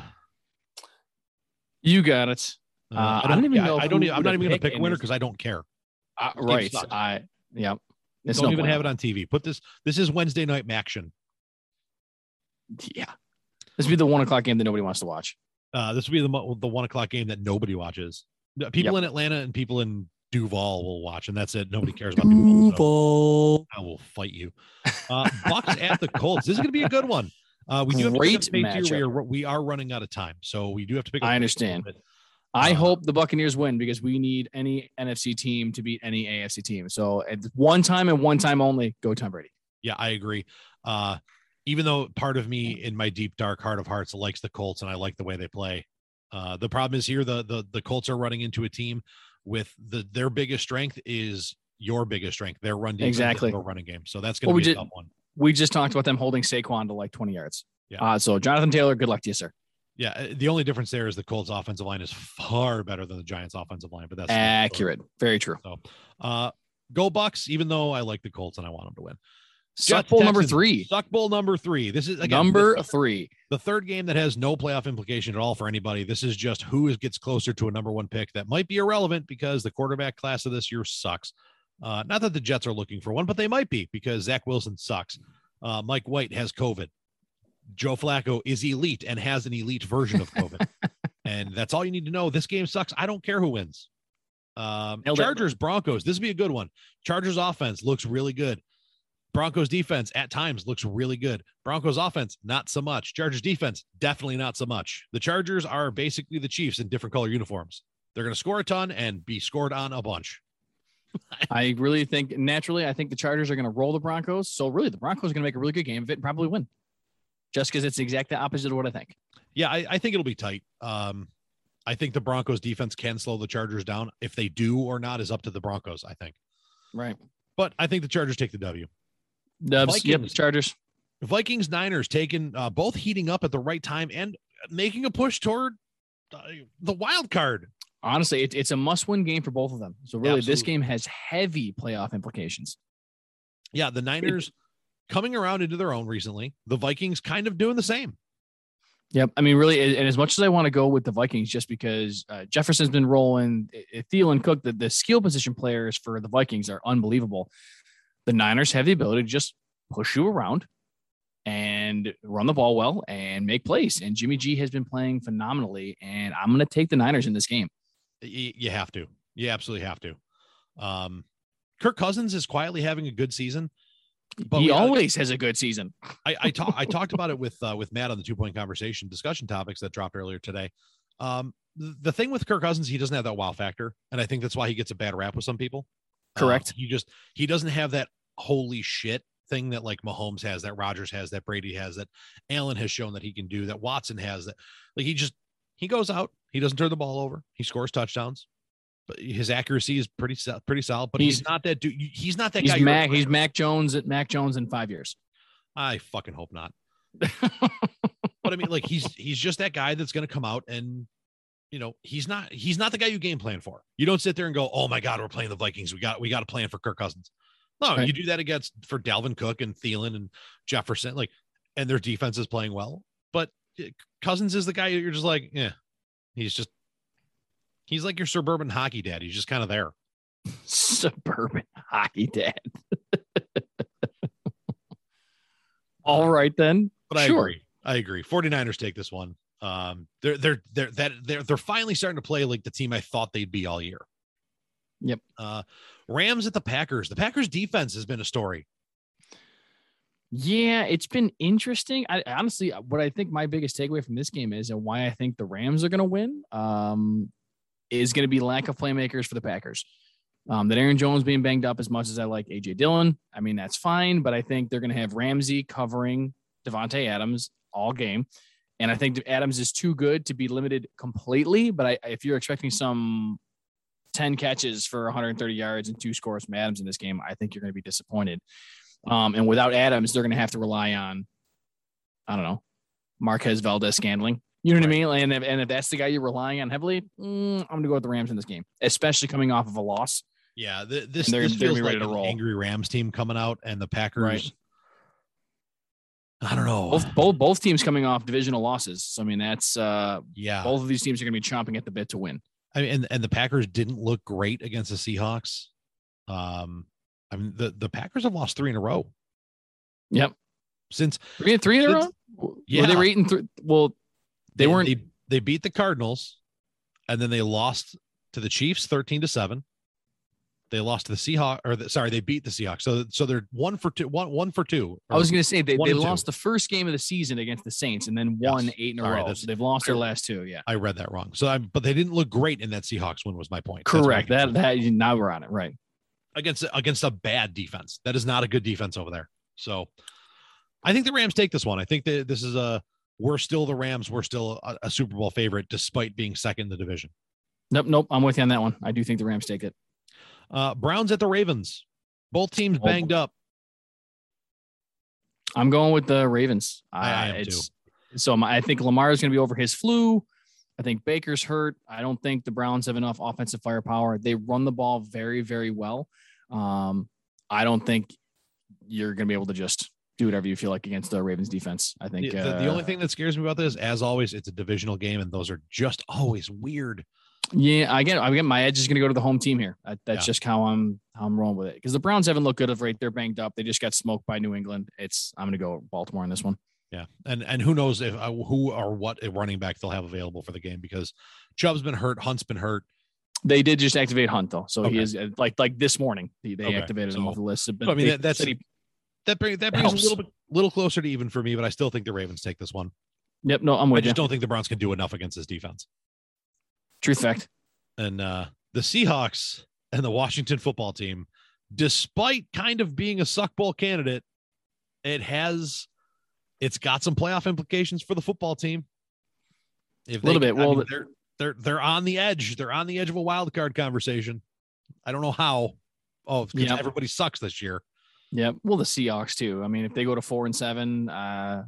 C: You got it.
B: Uh,
C: Uh, I don't even
B: yeah,
C: know
B: I don't. even- I'm not even going to pick a winner because I don't care.
C: Uh, right. I. Yeah. It's
B: don't
C: no
B: even
C: bueno.
B: have it on TV. Put this. This is Wednesday night action.
C: Yeah. This would be the one o'clock game that nobody wants to watch.
B: Uh, this will be the the one o'clock game that nobody watches. The People in Atlanta and people in Duval will watch, and that's it. Nobody cares about Duval. so I will fight you. Uh, Bucks at the Colts. This is going to be a good one. Uh, we do have to pick
C: Great
B: up. We
C: matchup.
B: are we are running out of time, so we do have to pick. Up
C: I
B: pace a
C: understand. I
B: Uh,
C: hope the Buccaneers win because we need any NFC team to beat any AFC team. So at one time and one time only, go Tom Brady.
B: Yeah, I agree. Uh, even though part of me in my deep dark heart of hearts likes the Colts and I like the way they play. Uh, the problem is here the the the Colts are running into a team with the their biggest strength is your biggest strength. Their run defense,
C: Exactly.
B: their running game. So that's going to
C: Well, we
B: be a
C: did-
B: tough one.
C: We just talked about them holding Saquon to like 20 yards.
B: Yeah.
C: Uh, so Jonathan Taylor, good luck to you, sir.
B: Yeah, uh, the only difference there is the Colts offensive line is far better than the Giants offensive line, but that's
C: Accurate. Very true.
B: So, uh, go Bucks. Even though I like the Colts and I want them to win.
C: Suck bowl number three.
B: Suck bowl number three. This is again
C: number
B: this-
C: three.
B: the third game that has no playoff implication at all for anybody. This is just who is- gets closer to a number one pick that might be irrelevant because the quarterback class of this year sucks. Uh, not that the Jets are looking for one, but they might be because Zach Wilson sucks. Uh, Mike White has COVID. Joe Flacco is elite and has an elite version of COVID. and that's all you need to know. This game sucks. I don't care who wins. Um, Chargers, Broncos. This would be a good one. Chargers offense looks really good. Broncos defense at times looks really good. Broncos offense, not so much. Chargers defense, definitely not so much. The Chargers are basically the Chiefs in different color uniforms. They're going to score a ton and be scored on a bunch.
C: I really think naturally, I think the Chargers are going to roll the Broncos. So really, the Broncos are going to make a really good game of it and probably win. Just because it's exactly the opposite of what I think.
B: Yeah, I, I think it'll be tight. Um, I think the Broncos defense can slow the Chargers down. If they do or not is up to the Broncos, I think.
C: Right.
B: But I think the Chargers take the W.
C: Dubs. Yep.
B: Vikings.
C: Chargers.
B: Vikings Niners taking uh, both heating up at the right time and making a push toward uh, the wild card.
C: Honestly, it, it's a must-win game for both of them. So really, this game has heavy playoff implications.
B: Yeah, the Niners coming around into their own recently. The Vikings kind of doing the same.
C: Yep. I mean, really, and as much as I want to go with the Vikings, just because uh, Jefferson's been rolling, Thielen, Cook, the, the skill position players for the Vikings are unbelievable. The Niners have the ability to just push you around and run the ball well and make plays. And Jimmy G has been playing phenomenally. And I'm going to take the Niners in this game.
B: You, you have to. You absolutely have to. Um, Kirk Cousins is quietly having a good season. But
C: he
B: we-
C: always has a good season.
B: I I, talk, I talked about it with uh, with Matt on the two point conversation discussion topics that dropped earlier today. Um, the, thing with Kirk Cousins, he doesn't have that wow factor, and I think that's why he gets a bad rap with some people. Uh,
C: Correct.
B: he just he doesn't have that holy shit thing that like Mahomes has, that Rodgers has, that Brady has, that Allen has shown that he can do, that Watson has. That like he just he goes out, he doesn't turn the ball over, he scores touchdowns. But his accuracy is pretty pretty solid, but he's,
C: He's-
B: not that dude. He's not that
C: He's
B: guy.
C: Mac. He's. Mac Jones at Mac Jones in five years.
B: I fucking hope not. But I mean, like he's he's just that guy that's going to come out and you know he's not he's not the guy you game plan for. You don't sit there and go, oh my god, we're playing the Vikings. We got we got a plan for Kirk Cousins. No,
C: Right.
B: you do that against for Dalvin Cook and Thielen and Jefferson, like, and their defense is playing well. But uh, Cousins is the guy you're just like, yeah, he's just he's like your suburban hockey dad. He's just kind of there.
C: Suburban hockey dad. All right then.
B: But I
C: Sure.
B: agree. I agree. 49ers take this one. Um, they're they're they're that they're they're finally starting to play like the team I thought they'd be all year.
C: Yep.
B: Uh, Rams at the Packers. The Packers defense has been a story.
C: Yeah, it's been interesting. I honestly, what I think my biggest takeaway from this game is, and why I think the Rams are going to win, um, is going to be lack of playmakers for the Packers. Um, that Aaron Jones being banged up as much as I like AJ Dillon, I mean that's fine, but I think they're going to have Ramsey covering Davante Adams all game, and I think Adams is too good to be limited completely. But I, if you're expecting some 10 catches for 130 yards and two scores from Adams in this game, I think you're going to be disappointed. Um, and without Adams, they're going to have to rely on, I don't know, Marquez Valdes Scantling. You know what I mean? And if, and if that's the guy you're relying on heavily, mm, I'm going to go with the Rams in this game, especially coming off of a loss.
B: Yeah, th- this,
C: And they're-
B: this
C: they're
B: feels
C: gonna
B: like
C: to
B: an
C: roll.
B: angry Rams team coming out, and the Packers.
C: Right.
B: I don't know.
C: Both, both, both teams coming off divisional losses. So, I mean, that's uh,
B: yeah,
C: both of these teams are going to be chomping at the bit to win.
B: I mean, and, and the Packers didn't look great against the Seahawks. Um, I mean, the the Packers have lost three in a row
C: Yep.
B: since
C: Three, three in a row?
B: It's-
C: Were
B: yeah.
C: they were eight and three? Well, they, weren't.
B: They, they beat the Cardinals, and then they lost to the Chiefs, thirteen to seven. They lost to the Seahawks, or the, sorry, they beat the Seahawks. So so they're one for two, one one for two.
C: I was going to say they, they
B: and two.
C: lost the first game of the season against the Saints and then
B: Yes.
C: won eight in a
B: Sorry,
C: row.
B: that's-
C: So they've lost their last two. Yeah.
B: I read that wrong. So I, but they didn't look great in that Seahawks win. Was my point.
C: Correct. That that now we're on it. Right.
B: against against a bad defense. That is not a good defense over there. So I think the Rams take this one. I think that this is a we're still the Rams. We're still a, a Super Bowl favorite despite being second in the division.
C: Nope. Nope. I'm with you on that one. I do think the Rams take it.
B: Uh, Browns at the Ravens. Both teams
C: Oh,
B: banged up.
C: I'm going with the Ravens.
B: I- I am
C: it's, So my, I think Lamar is going to be over his flu. I think Baker's hurt. I don't think the Browns have enough offensive firepower. They run the ball very, very well. Um, I don't think you're going to be able to just do whatever you feel like against the Ravens defense. I think
B: the- the
C: uh,
B: only thing that scares me about this, as always, it's a divisional game, and those are just always weird.
C: Yeah, I get. I get. My edge is going to go to the home team here. That, that's
B: Yeah.
C: just how I'm. How I'm rolling with it because the Browns haven't looked good of late. They're banged up. They just got smoked by New England. It's. I'm going to go Baltimore in this one.
B: Yeah, and and who knows if uh, who or what a running back they'll have available for the game because Chubb's been hurt, Hunt's been hurt.
C: They did just activate Hunt though, so he is uh, like like this morning. They, they
B: Okay,
C: activated him off the list. But
B: I mean, that- that's-
C: he-
B: That brings that brings a little bit little closer to even for me, but I still think the Ravens take this one.
C: yep. No, I'm
B: I
C: with you.
B: I just don't think the Browns can do enough against this defense.
C: Truth fact.
B: And uh, the Seahawks and the Washington football team, despite kind of being a suck bowl candidate, it has it's got some playoff implications for the football team. If
C: Little
B: they-
C: bit.
B: I
C: Well,
B: mean,
C: the-
B: they're they're they're on the edge. They're on the edge of a wild card conversation. I don't know how. Oh, because
C: Yep.
B: everybody sucks this year.
C: Yep. Well, the Seahawks too. I mean, if they go to four and seven, uh,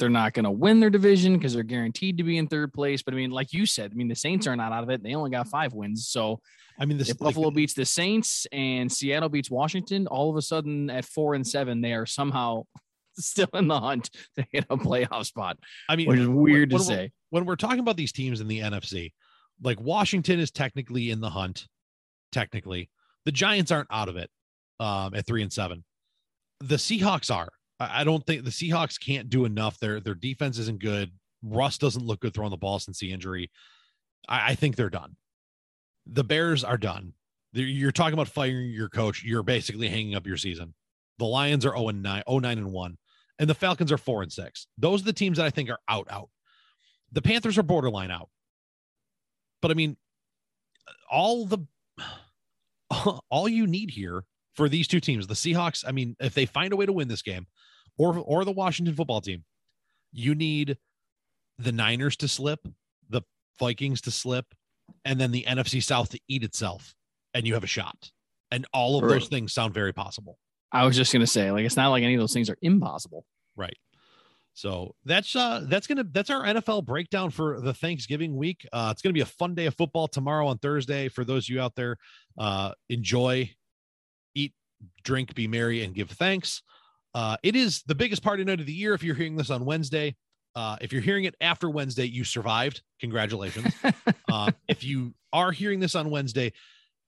C: they're not going to win their division because they're guaranteed to be in third place. But I mean, like you said, I mean, the Saints are not out of it. They only got five wins. So
B: I mean, this
C: if
B: like,
C: Buffalo beats the Saints and Seattle beats Washington, all of a sudden at four and seven, they are somehow still in the hunt to hit a playoff spot,
B: I mean,
C: which is weird to
B: when we're-
C: say.
B: when we're talking about these teams in the NFC, like Washington is technically in the hunt. Technically, the Giants aren't out of it um, at three and seven. The Seahawks are. I don't think the Seahawks can't do enough. Their their defense isn't good. Russ doesn't look good throwing the ball since the injury. I, I think they're done. The Bears are done. You're talking about firing your coach. You're basically hanging up your season. The Lions are 0 and 9, 0 9 and 1, and the Falcons are 4 and 6. Those are the teams that I think are out out. The Panthers are borderline out. But I mean, all the all you need here for these two teams, the Seahawks, I mean, if they find a way to win this game, or or the Washington football team, you need the Niners to slip, the Vikings to slip, and then the NFC South to eat itself, and you have a shot. And all of those things sound very possible.
C: I was just going to say, like, it's not like any of those things are impossible.
B: Right. So that's uh that's gonna that's our NFL breakdown for the Thanksgiving week. Uh it's gonna be a fun day of football tomorrow on Thursday. For those of you out there, uh enjoy, drink, be merry, and give thanks. Uh it is the biggest party night of the year if you're hearing this on Wednesday. Uh if you're hearing it after Wednesday, you survived. Congratulations. uh, if you are hearing this on Wednesday,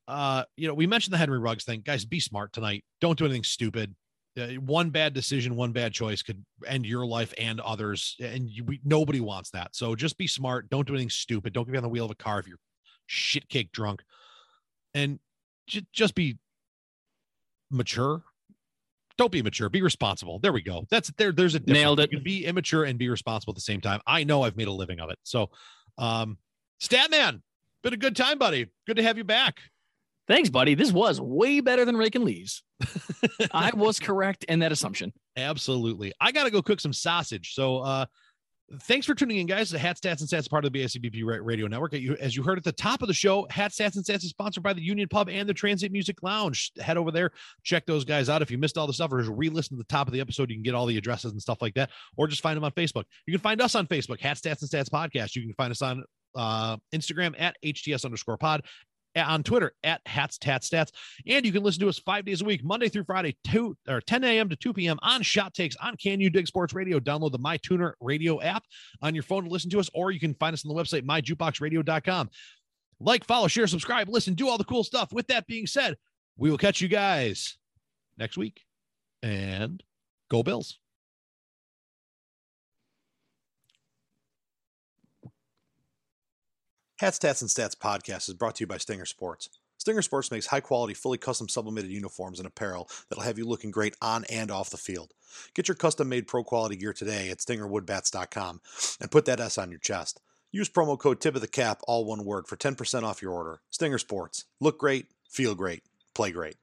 B: uh, you know, we mentioned the Henry Ruggs thing. Guys, be smart tonight. Don't do anything stupid. Uh, one bad decision, one bad choice could end your life and others, and you, we, nobody wants that. So just be smart. Don't do anything stupid. Don't get on the wheel of a car if you're shit cake drunk, and ju- just be mature. Don't be mature. Be responsible. There we go. That's there. There's a difference.
C: Nailed it.
B: You can be immature and be responsible at the same time. I know I've made a living of it. So, um, Statman, been a good time, buddy. Good to have you back.
C: Thanks, buddy. This was way better than raking leaves. I was correct in that assumption.
B: Absolutely. I got to go cook some sausage. So, uh, thanks for tuning in, guys. The Hat Stats and Stats, part of the BSCBP Radio Network. As you heard at the top of the show, Hat Stats and Stats is sponsored by the Union Pub and the Transit Music Lounge. Head over there, check those guys out. If you missed all the stuff or just re-listen to the top of the episode, you can get all the addresses and stuff like that, or just find them on Facebook. You can find us on Facebook, Hat Stats and Stats Podcast. You can find us on uh, Instagram at HTS underscore pod, on Twitter at Hats Tat Stats. And you can listen to us five days a week, Monday through Friday, 2 or 10 a.m. to 2 p.m. on Shot Takes on Can You Dig Sports Radio. Download the My Tuner radio app on your phone to listen to us, or you can find us on the website, myjukeboxradio.com. Like, follow, share, subscribe, listen, do all the cool stuff. With that being said, we will catch you guys next week. And go Bills.
D: Hat Stats and Stats podcast is brought to you by Stinger Sports. Stinger Sports makes high quality, fully custom sublimated uniforms and apparel that'll have you looking great on and off the field. Get your custom made pro quality gear today at stingerwoodbats.com and put that S on your chest. Use promo code tip of the cap, all one word, for 10% off your order. Stinger Sports. Look great, feel great, play great.